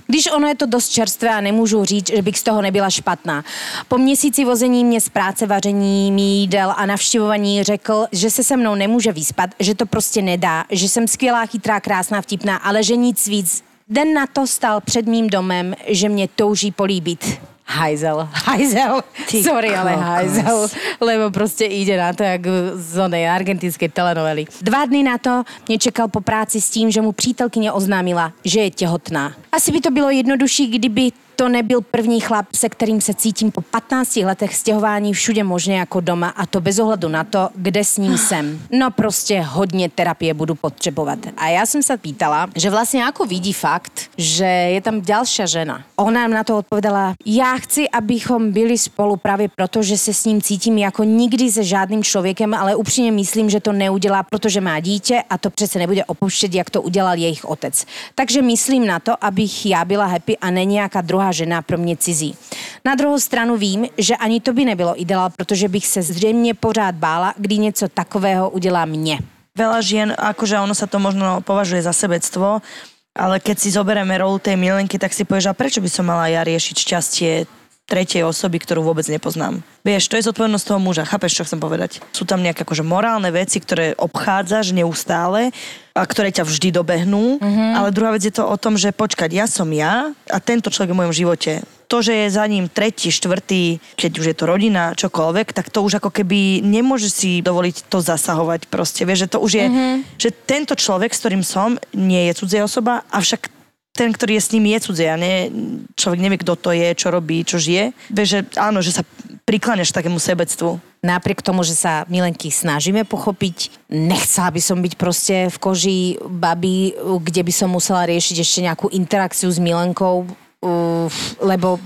když ono je to dost čerstvé a nemůžu říct, že bych z toho nebyla špatná. Po měsíci vození mě z práce vaření, jídel a navštěvování řekl, že se se mnou nemůže vyspat, že to prostě nedá, že jsem skvělá, chytrá, krásná, vtipná, ale že nic víc. Den na to stal před mým domem, že mě touží políbit hajzel, hajzel, Ty sorry, ale hajzel, lebo proste ide na to, jak z onej argentinskej telenovely. Dva dny na to mě čekal po práci s tím, že mu přítelkyně oznámila, že je těhotná. Asi by to bylo jednodušší, kdyby to nebyl první chlap, se kterým se cítím po 15 letech stěhování všude možně jako doma a to bez ohledu na to, kde s ním jsem. No prostě hodně terapie budu potřebovat. A já jsem se pýtala, že vlastně jako vidí fakt, že je tam další žena. Ona na to odpovedala, já chci, abychom byli spolu právě proto, že se s ním cítím jako nikdy se žádným člověkem, ale upřímně myslím, že to neudělá, protože má dítě a to přece nebude opouštět, jak to udělal jejich otec. Takže myslím na to, abych já byla happy a ne nějaká druhá žena pro mě cizí. Na druhou stranu vím, že ani to by nebylo ideál, protože bych se zřejmě pořád bála, kdy něco takového udělá mě. Veľa žien, akože ono sa to možno považuje za sebectvo, ale keď si zoberieme rolu tej milenky, tak si povieš, a prečo by som mala ja riešiť šťastie tretej osoby, ktorú vôbec nepoznám. Vieš, to je zodpovednosť toho muža, chápeš, čo chcem povedať? Sú tam nejaké akože morálne veci, ktoré obchádzaš neustále a ktoré ťa vždy dobehnú, mm-hmm. ale druhá vec je to o tom, že počkať, ja som ja a tento človek v mojom živote to, že je za ním tretí, štvrtý, keď už je to rodina, čokoľvek, tak to už ako keby nemôže si dovoliť to zasahovať proste. Vieš, že to už je, mm-hmm. že tento človek, s ktorým som, nie je cudzia osoba, avšak ten, ktorý je s ním, je cudzie a nie, človek nevie, kto to je, čo robí, čo žije. Vieš, že áno, že sa prikláňaš takému sebectvu. Napriek tomu, že sa Milenky snažíme pochopiť, nechcela by som byť proste v koži baby, kde by som musela riešiť ešte nejakú interakciu s Milenkou, lebo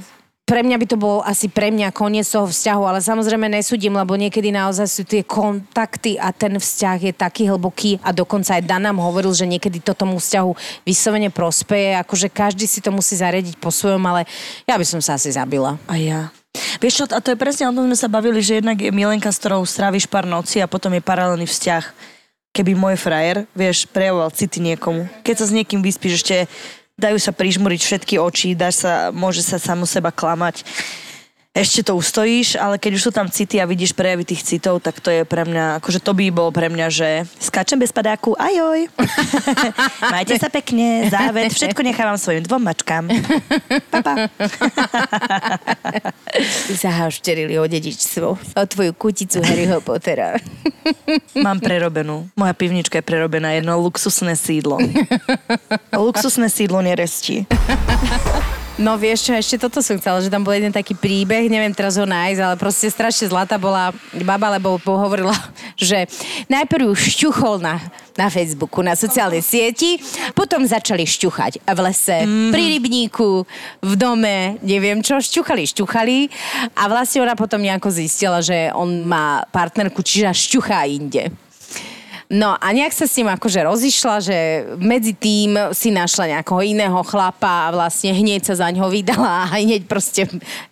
pre mňa by to bolo asi pre mňa koniec toho vzťahu, ale samozrejme nesúdim, lebo niekedy naozaj sú tie kontakty a ten vzťah je taký hlboký a dokonca aj Dan nám hovoril, že niekedy to tomu vzťahu vyslovene prospeje, akože každý si to musí zariadiť po svojom, ale ja by som sa asi zabila. A ja. Vieš čo, a to je presne o tom sme sa bavili, že jednak je Milenka, s ktorou stráviš pár noci a potom je paralelný vzťah. Keby môj frajer, vieš, prejavoval city niekomu. Keď sa s niekým vyspíš ešte dajú sa prižmuriť všetky oči, dá sa, môže sa samo seba klamať. Ešte to ustojíš, ale keď už sú tam city a vidíš prejavy tých citov, tak to je pre mňa, akože to by bolo pre mňa, že skáčem bez padáku, ajoj. Majte sa pekne, záved, všetko nechávam svojim dvom mačkám. Papa. Ty sa hašterili o dedičstvo, o tvoju kuticu Harryho Pottera. Mám prerobenú. Moja pivnička je prerobená jedno luxusné sídlo. Luxusné sídlo neresti. No vieš čo, ešte toto som chcela, že tam bol jeden taký príbeh, neviem teraz ho nájsť, ale proste strašne zlata bola baba, lebo hovorila, že najprv šťuchol na, na Facebooku, na sociálnej sieti, potom začali šťuchať v lese, mm. pri rybníku, v dome, neviem čo, šťuchali, šťuchali a vlastne ona potom nejako zistila, že on má partnerku, čiže šťuchá inde. No a nejak sa s ním akože rozišla, že medzi tým si našla nejakého iného chlapa a vlastne hneď sa za ňo vydala a hneď proste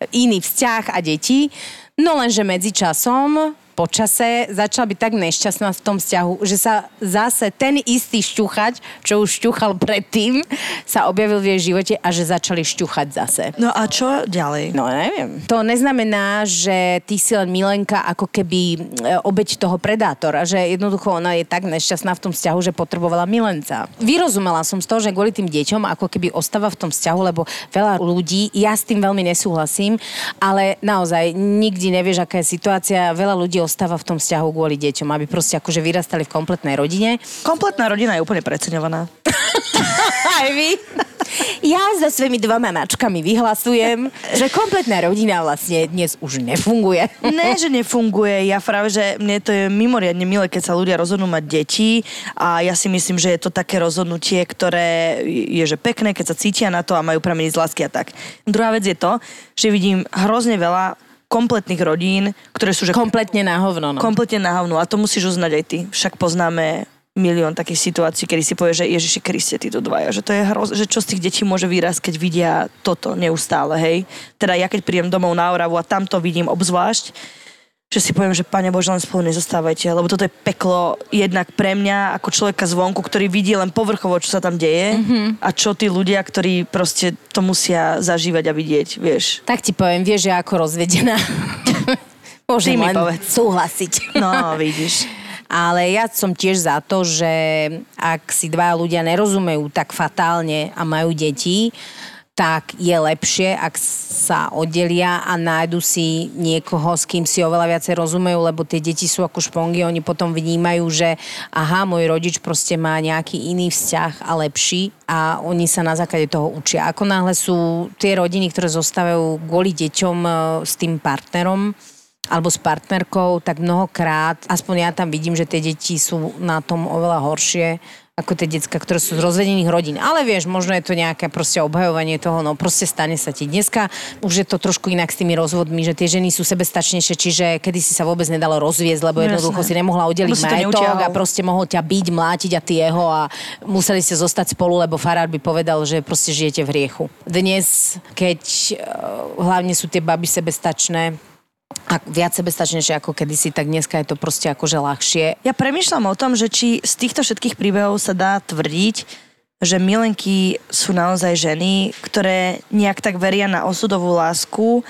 iný vzťah a deti. No lenže medzi časom počase začala byť tak nešťastná v tom vzťahu, že sa zase ten istý šťuchať, čo už šťuchal predtým, sa objavil v jej živote a že začali šťuchať zase. No a čo ďalej? No neviem. To neznamená, že ty si len milenka ako keby e, obeď toho predátora, že jednoducho ona je tak nešťastná v tom vzťahu, že potrebovala milenca. Vyrozumela som z toho, že kvôli tým deťom ako keby ostáva v tom vzťahu, lebo veľa ľudí, ja s tým veľmi nesúhlasím, ale naozaj nikdy nevieš, aká je situácia. Veľa ľudí ostáva v tom vzťahu kvôli deťom, aby proste akože vyrastali v kompletnej rodine. Kompletná rodina je úplne preceňovaná. Aj vy? Ja so svojimi dvoma mačkami vyhlasujem, že kompletná rodina vlastne dnes už nefunguje. Ne, že nefunguje. Ja práve, že mne to je mimoriadne milé, keď sa ľudia rozhodnú mať deti a ja si myslím, že je to také rozhodnutie, ktoré je že pekné, keď sa cítia na to a majú prameniť z lásky a tak. Druhá vec je to, že vidím hrozne veľa kompletných rodín, ktoré sú... Že kompletne na hovno. No. Kompletne na hovno. A to musíš uznať aj ty. Však poznáme milión takých situácií, kedy si povie, že Ježiši Kriste, títo dvaja, že to je hroz, že čo z tých detí môže výraz, keď vidia toto neustále, hej. Teda ja keď prídem domov na Oravu a tam to vidím obzvlášť, že si poviem, že Pane Bože, len spolu nezostávajte, lebo toto je peklo jednak pre mňa ako človeka zvonku, ktorý vidí len povrchovo, čo sa tam deje mm-hmm. a čo tí ľudia, ktorí proste to musia zažívať a vidieť, vieš. Tak ti poviem, vieš, že ako rozvedená. Môžem len povedz. súhlasiť. No, vidíš. Ale ja som tiež za to, že ak si dva ľudia nerozumejú tak fatálne a majú deti, tak je lepšie, ak sa oddelia a nájdu si niekoho, s kým si oveľa viacej rozumejú, lebo tie deti sú ako špongy, oni potom vnímajú, že aha, môj rodič proste má nejaký iný vzťah a lepší a oni sa na základe toho učia. Ako náhle sú tie rodiny, ktoré zostávajú kvôli deťom e, s tým partnerom, alebo s partnerkou, tak mnohokrát, aspoň ja tam vidím, že tie deti sú na tom oveľa horšie ako tie decka, ktoré sú z rozvedených rodín. Ale vieš, možno je to nejaké proste obhajovanie toho, no proste stane sa ti. Dneska už je to trošku inak s tými rozvodmi, že tie ženy sú sebestačnejšie, čiže kedy si sa vôbec nedalo rozviezť, lebo no, jednoducho si nemohla udeliť majetok a proste mohol ťa byť, mlátiť a ty jeho a museli ste zostať spolu, lebo farár by povedal, že proste žijete v hriechu. Dnes, keď uh, hlavne sú tie baby sebestačné, a viac sebestačnejšie ako kedysi, tak dneska je to proste akože ľahšie. Ja premyšľam o tom, že či z týchto všetkých príbehov sa dá tvrdiť, že milenky sú naozaj ženy, ktoré nejak tak veria na osudovú lásku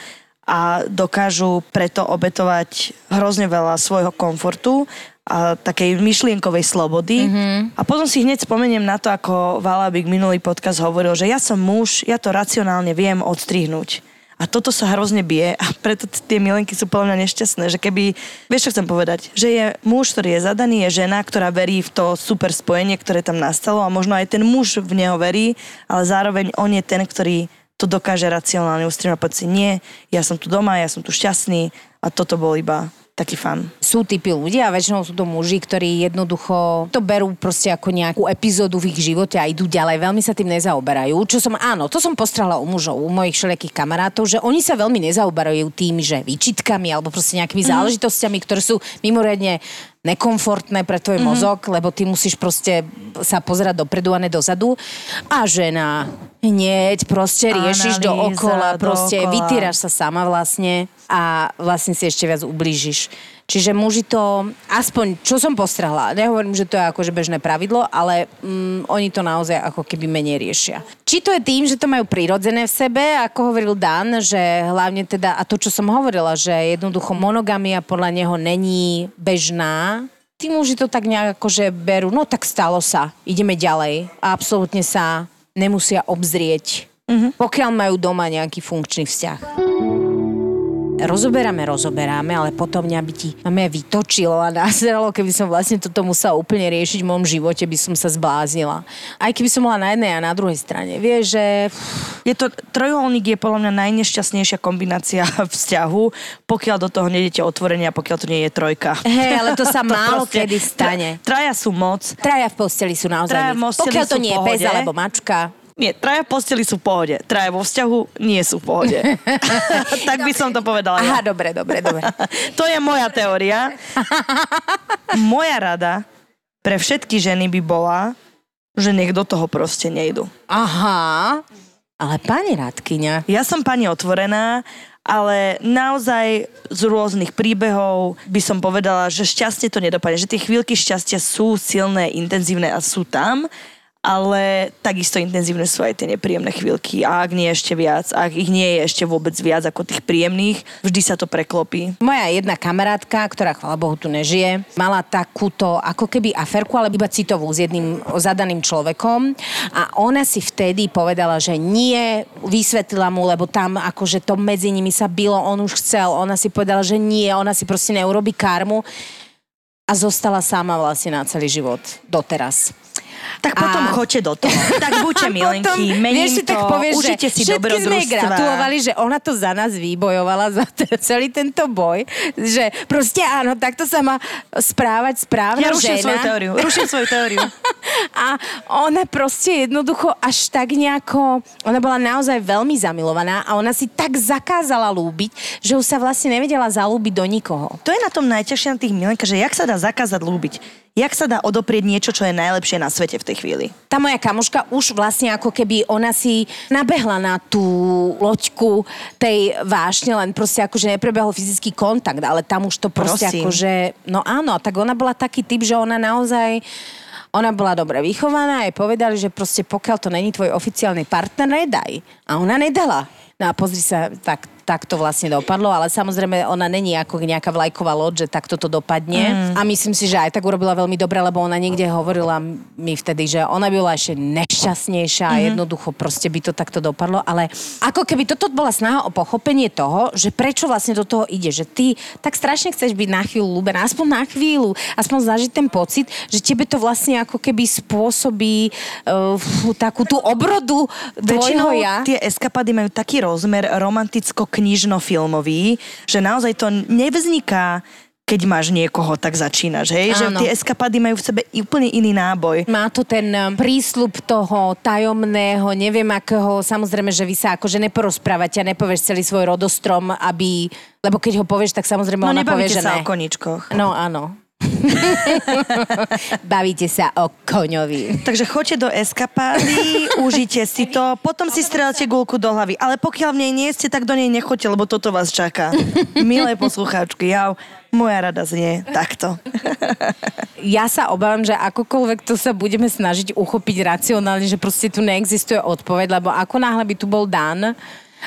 a dokážu preto obetovať hrozne veľa svojho komfortu a takej myšlienkovej slobody. Mm-hmm. A potom si hneď spomeniem na to, ako Valabik minulý podcast hovoril, že ja som muž, ja to racionálne viem odstrihnúť a toto sa hrozne bije a preto tie milenky sú podľa mňa nešťastné, že keby, vieš čo chcem povedať, že je muž, ktorý je zadaný, je žena, ktorá verí v to super spojenie, ktoré tam nastalo a možno aj ten muž v neho verí, ale zároveň on je ten, ktorý to dokáže racionálne ustrieť a povedať si, nie, ja som tu doma, ja som tu šťastný. A toto bol iba taký fan. Sú typy ľudia a väčšinou sú to muži, ktorí jednoducho to berú proste ako nejakú epizódu v ich živote a idú ďalej. Veľmi sa tým nezaoberajú. Čo som, áno, to som postrala u mužov, u mojich všelijakých kamarátov, že oni sa veľmi nezaoberajú tým, že výčitkami alebo proste nejakými mm-hmm. záležitostiami, ktoré sú mimoriadne nekomfortné pre tvoj mm-hmm. mozog, lebo ty musíš proste sa pozerať dopredu a ne dozadu. A žena hneď proste riešiš Analýza, dookola, proste dookola. vytýraš sa sama vlastne a vlastne si ešte viac ublížiš. Čiže muži to, aspoň čo som postrahla, nehovorím, že to je akože bežné pravidlo, ale mm, oni to naozaj ako keby menej riešia. Či to je tým, že to majú prirodzené v sebe, ako hovoril Dan, že hlavne teda, a to čo som hovorila, že jednoducho monogamia podľa neho není bežná, tí muži to tak nejak akože berú, no tak stalo sa, ideme ďalej a absolútne sa nemusia obzrieť, mm-hmm. pokiaľ majú doma nejaký funkčný vzťah rozoberáme, rozoberáme, ale potom mňa by ti mňa vytočilo a názeralo, keby som vlastne toto musela úplne riešiť v môjom živote, by som sa zbláznila. Aj keby som bola na jednej a na druhej strane. Vieš, že... Je to, trojuholník je podľa mňa najnešťastnejšia kombinácia vzťahu, pokiaľ do toho nejdete otvorenia, pokiaľ to nie je trojka. Hej, ale to sa to málo proste, kedy stane. Traja sú moc. Traja v posteli sú naozaj traja Pokiaľ to nie je pes alebo mačka. Nie, traja v posteli sú v pohode. Traja vo vzťahu nie sú v pohode. tak by som to povedala. Aha, ja. dobre, dobre, dobre. to je moja teória. moja rada pre všetky ženy by bola, že nech do toho proste nejdu. Aha, ale pani Radkyňa. Ja som pani otvorená, ale naozaj z rôznych príbehov by som povedala, že šťastie to nedopadne, že tie chvíľky šťastia sú silné, intenzívne a sú tam, ale takisto intenzívne sú aj tie nepríjemné chvíľky a ak nie ešte viac, ak ich nie je ešte vôbec viac ako tých príjemných, vždy sa to preklopí. Moja jedna kamarátka, ktorá chvala Bohu tu nežije, mala takúto ako keby aferku, ale iba citovú s jedným zadaným človekom a ona si vtedy povedala, že nie, vysvetlila mu, lebo tam akože to medzi nimi sa bylo, on už chcel, ona si povedala, že nie, ona si proste neurobi karmu a zostala sama vlastne na celý život doteraz. Tak potom a... choďte do toho. Tak buďte milenky, mením vieš, to, tak povieš, užite si dobrodružstva. sme gratulovali, že ona to za nás vybojovala, za celý tento boj, že proste áno, takto sa má správať správna ja ruším žena. svoju teóriu, ruším svoju teóriu. a ona proste jednoducho až tak nejako, ona bola naozaj veľmi zamilovaná a ona si tak zakázala lúbiť, že už sa vlastne nevedela zalúbiť do nikoho. To je na tom najťažšie na tých milenkách, že jak sa dá zakázať lúbiť Jak sa dá odoprieť niečo, čo je najlepšie na svete v tej chvíli? Tá moja kamoška už vlastne ako keby ona si nabehla na tú loďku tej vášne, len proste akože neprebehol fyzický kontakt, ale tam už to proste Prosím. akože, no áno, tak ona bola taký typ, že ona naozaj ona bola dobre vychovaná a jej povedali, že proste pokiaľ to není tvoj oficiálny partner, nedaj. A ona nedala. No a pozri sa, tak takto vlastne dopadlo, ale samozrejme ona není ako nejaká vlajková loď, že takto to dopadne. Mm. A myslím si, že aj tak urobila veľmi dobre, lebo ona niekde hovorila mi vtedy, že ona by bola ešte nešťastnejšia mm. a jednoducho proste by to takto dopadlo, ale ako keby toto bola snaha o pochopenie toho, že prečo vlastne do toho ide, že ty tak strašne chceš byť na chvíľu ľúbená, aspoň na chvíľu, aspoň zažiť ten pocit, že tebe to vlastne ako keby spôsobí uh, takú tú obrodu tvojho ja. tie eskapady majú taký rozmer romanticko-knižno-filmový, že naozaj to nevzniká keď máš niekoho, tak začínaš, hej? Áno. Že tie eskapady majú v sebe úplne iný náboj. Má to ten um, prísľub toho tajomného, neviem akého, samozrejme, že vy sa akože neporozprávate a nepovieš celý svoj rodostrom, aby... Lebo keď ho povieš, tak samozrejme no, ona povie, že sa ne. o koničkoch. No áno. Bavíte sa o koňovi. Takže choďte do eskapády, užite si to, potom si strelte gulku do hlavy. Ale pokiaľ v nej nie ste, tak do nej nechoďte, lebo toto vás čaká. Milé poslucháčky, ja, moja rada znie takto. ja sa obávam, že akokoľvek to sa budeme snažiť uchopiť racionálne, že proste tu neexistuje odpoveď, lebo ako náhle by tu bol Dan,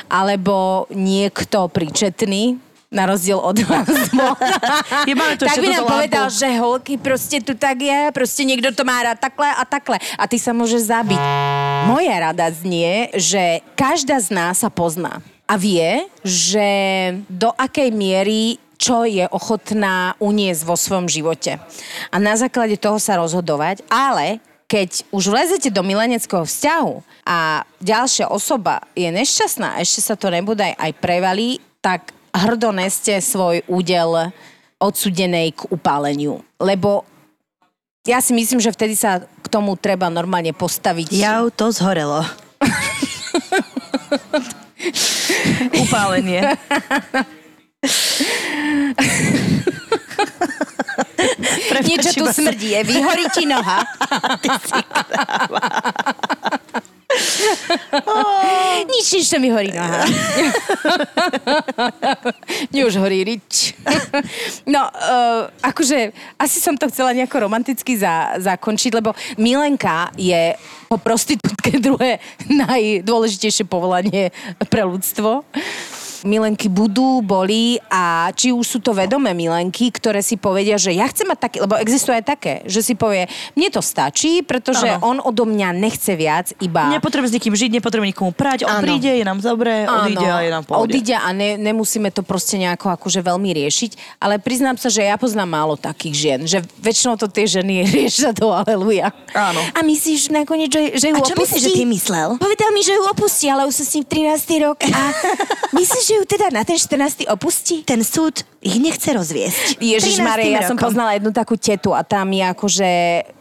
alebo niekto príčetný, na rozdiel od vás. tak by nám povedal, že holky, proste tu tak je, proste niekto to má rád takhle a takhle. A ty sa môžeš zabiť. Moja rada znie, že každá z nás sa pozná a vie, že do akej miery čo je ochotná uniesť vo svojom živote. A na základe toho sa rozhodovať, ale keď už vlezete do mileneckého vzťahu a ďalšia osoba je nešťastná, ešte sa to nebude aj prevalí, tak hrdo neste svoj údel odsudenej k upáleniu. Lebo ja si myslím, že vtedy sa k tomu treba normálne postaviť. Ja to zhorelo. Upálenie. Niečo tu smrdí, je, vyhorí ti noha. Ty si Nič, nič, to mi horí noha. Mne už horí rič. no, uh, akože asi som to chcela nejako romanticky za, zakončiť, lebo Milenka je po prostitútke druhé najdôležitejšie povolanie pre ľudstvo milenky budú, boli a či už sú to vedomé milenky, ktoré si povedia, že ja chcem mať také, lebo existuje aj také, že si povie, mne to stačí, pretože ano. on odo mňa nechce viac, iba... Nepotrebujem s nikým žiť, nepotrebujem nikomu prať, on ano. príde, je nám dobre, odíde a je nám pohode. Odíde a ne, nemusíme to proste nejako akože veľmi riešiť, ale priznám sa, že ja poznám málo takých žien, že väčšinou to tie ženy riešia do aleluja. Áno. A myslíš nakoniec, že, že ju a čo opustí? myslíš, že ty myslel? Povedal mi, že ju opustí, ale už sa s ním 13. rok a myslíš, že ju teda na ten 14. opustí? Ten súd ich nechce rozviesť. Ježiš Maria, ja som poznala jednu takú tetu a tam je akože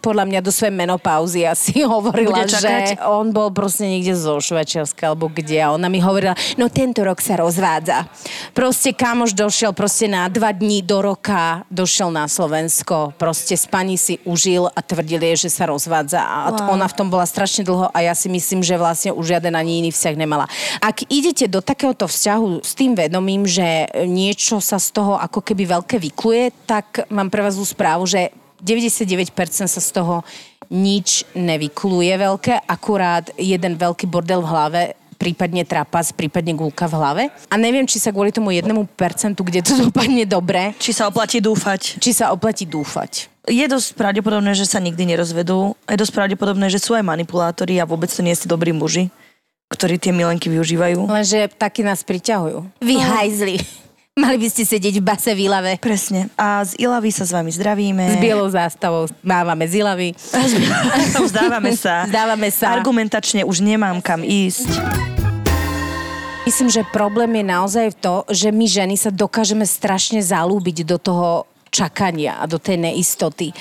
podľa mňa do svojej menopauzy asi hovorila, že on bol proste niekde zo Švajčiarska alebo kde a ona mi hovorila, no tento rok sa rozvádza. Proste kamoš došiel proste na dva dní do roka, došiel na Slovensko, proste s pani si užil a tvrdil je, že sa rozvádza a wow. ona v tom bola strašne dlho a ja si myslím, že vlastne už žiaden ani iný vzťah nemala. Ak idete do takéhoto vzťahu s tým vedomím, že niečo sa z toho ako keby veľké vykluje, tak mám pre vás správu, že 99% sa z toho nič nevykluje veľké, akurát jeden veľký bordel v hlave prípadne trapas, prípadne gulka v hlave. A neviem, či sa kvôli tomu jednému percentu, kde to dopadne dobre. Či sa oplatí dúfať. Či sa oplatí dúfať. Je dosť pravdepodobné, že sa nikdy nerozvedú. Je dosť pravdepodobné, že sú aj manipulátori a vôbec to nie sú dobrí muži, ktorí tie milenky využívajú. Lenže taky nás priťahujú. Vy no. Mali by ste sedieť v base v Ilave. Presne. A z Ilavy sa s vami zdravíme. S bielou zástavou mávame z Ilavy. Zdávame sa. Zdávame sa. Argumentačne už nemám kam ísť. Myslím, že problém je naozaj v to, že my ženy sa dokážeme strašne zalúbiť do toho čakania a do tej neistoty.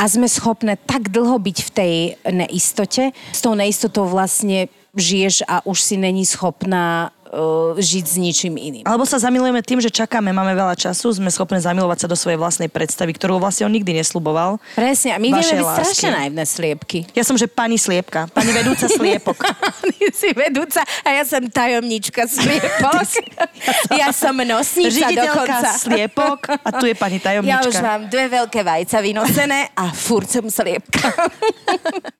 A sme schopné tak dlho byť v tej neistote, s tou neistotou vlastne žiješ a už si není schopná uh, žiť s ničím iným. Alebo sa zamilujeme tým, že čakáme, máme veľa času, sme schopné zamilovať sa do svojej vlastnej predstavy, ktorú vlastne on nikdy nesluboval. Presne, a my vieme byť strašne naivné sliepky. Ja som, že pani sliepka, pani vedúca sliepok. si vedúca a ja som tajomnička sliepok. ja som nosnica dokonca. sliepok a tu je pani tajomnička. Ja už mám dve veľké vajca vynosené a furt som sliepka.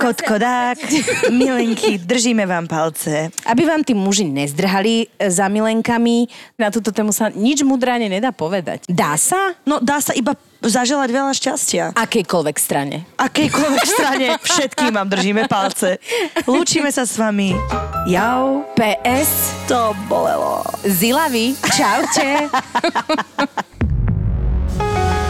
Kotkodák, milenky, držíme vám palce. Aby vám tí muži nezdrhali, za milenkami. Na túto tému sa nič mudráne nedá povedať. Dá sa? No dá sa iba zaželať veľa šťastia. Akejkoľvek strane. Akejkoľvek strane, všetkým vám držíme palce. Lúčime sa s vami. Jau. PS. To bolelo. Zilavy. Čaute.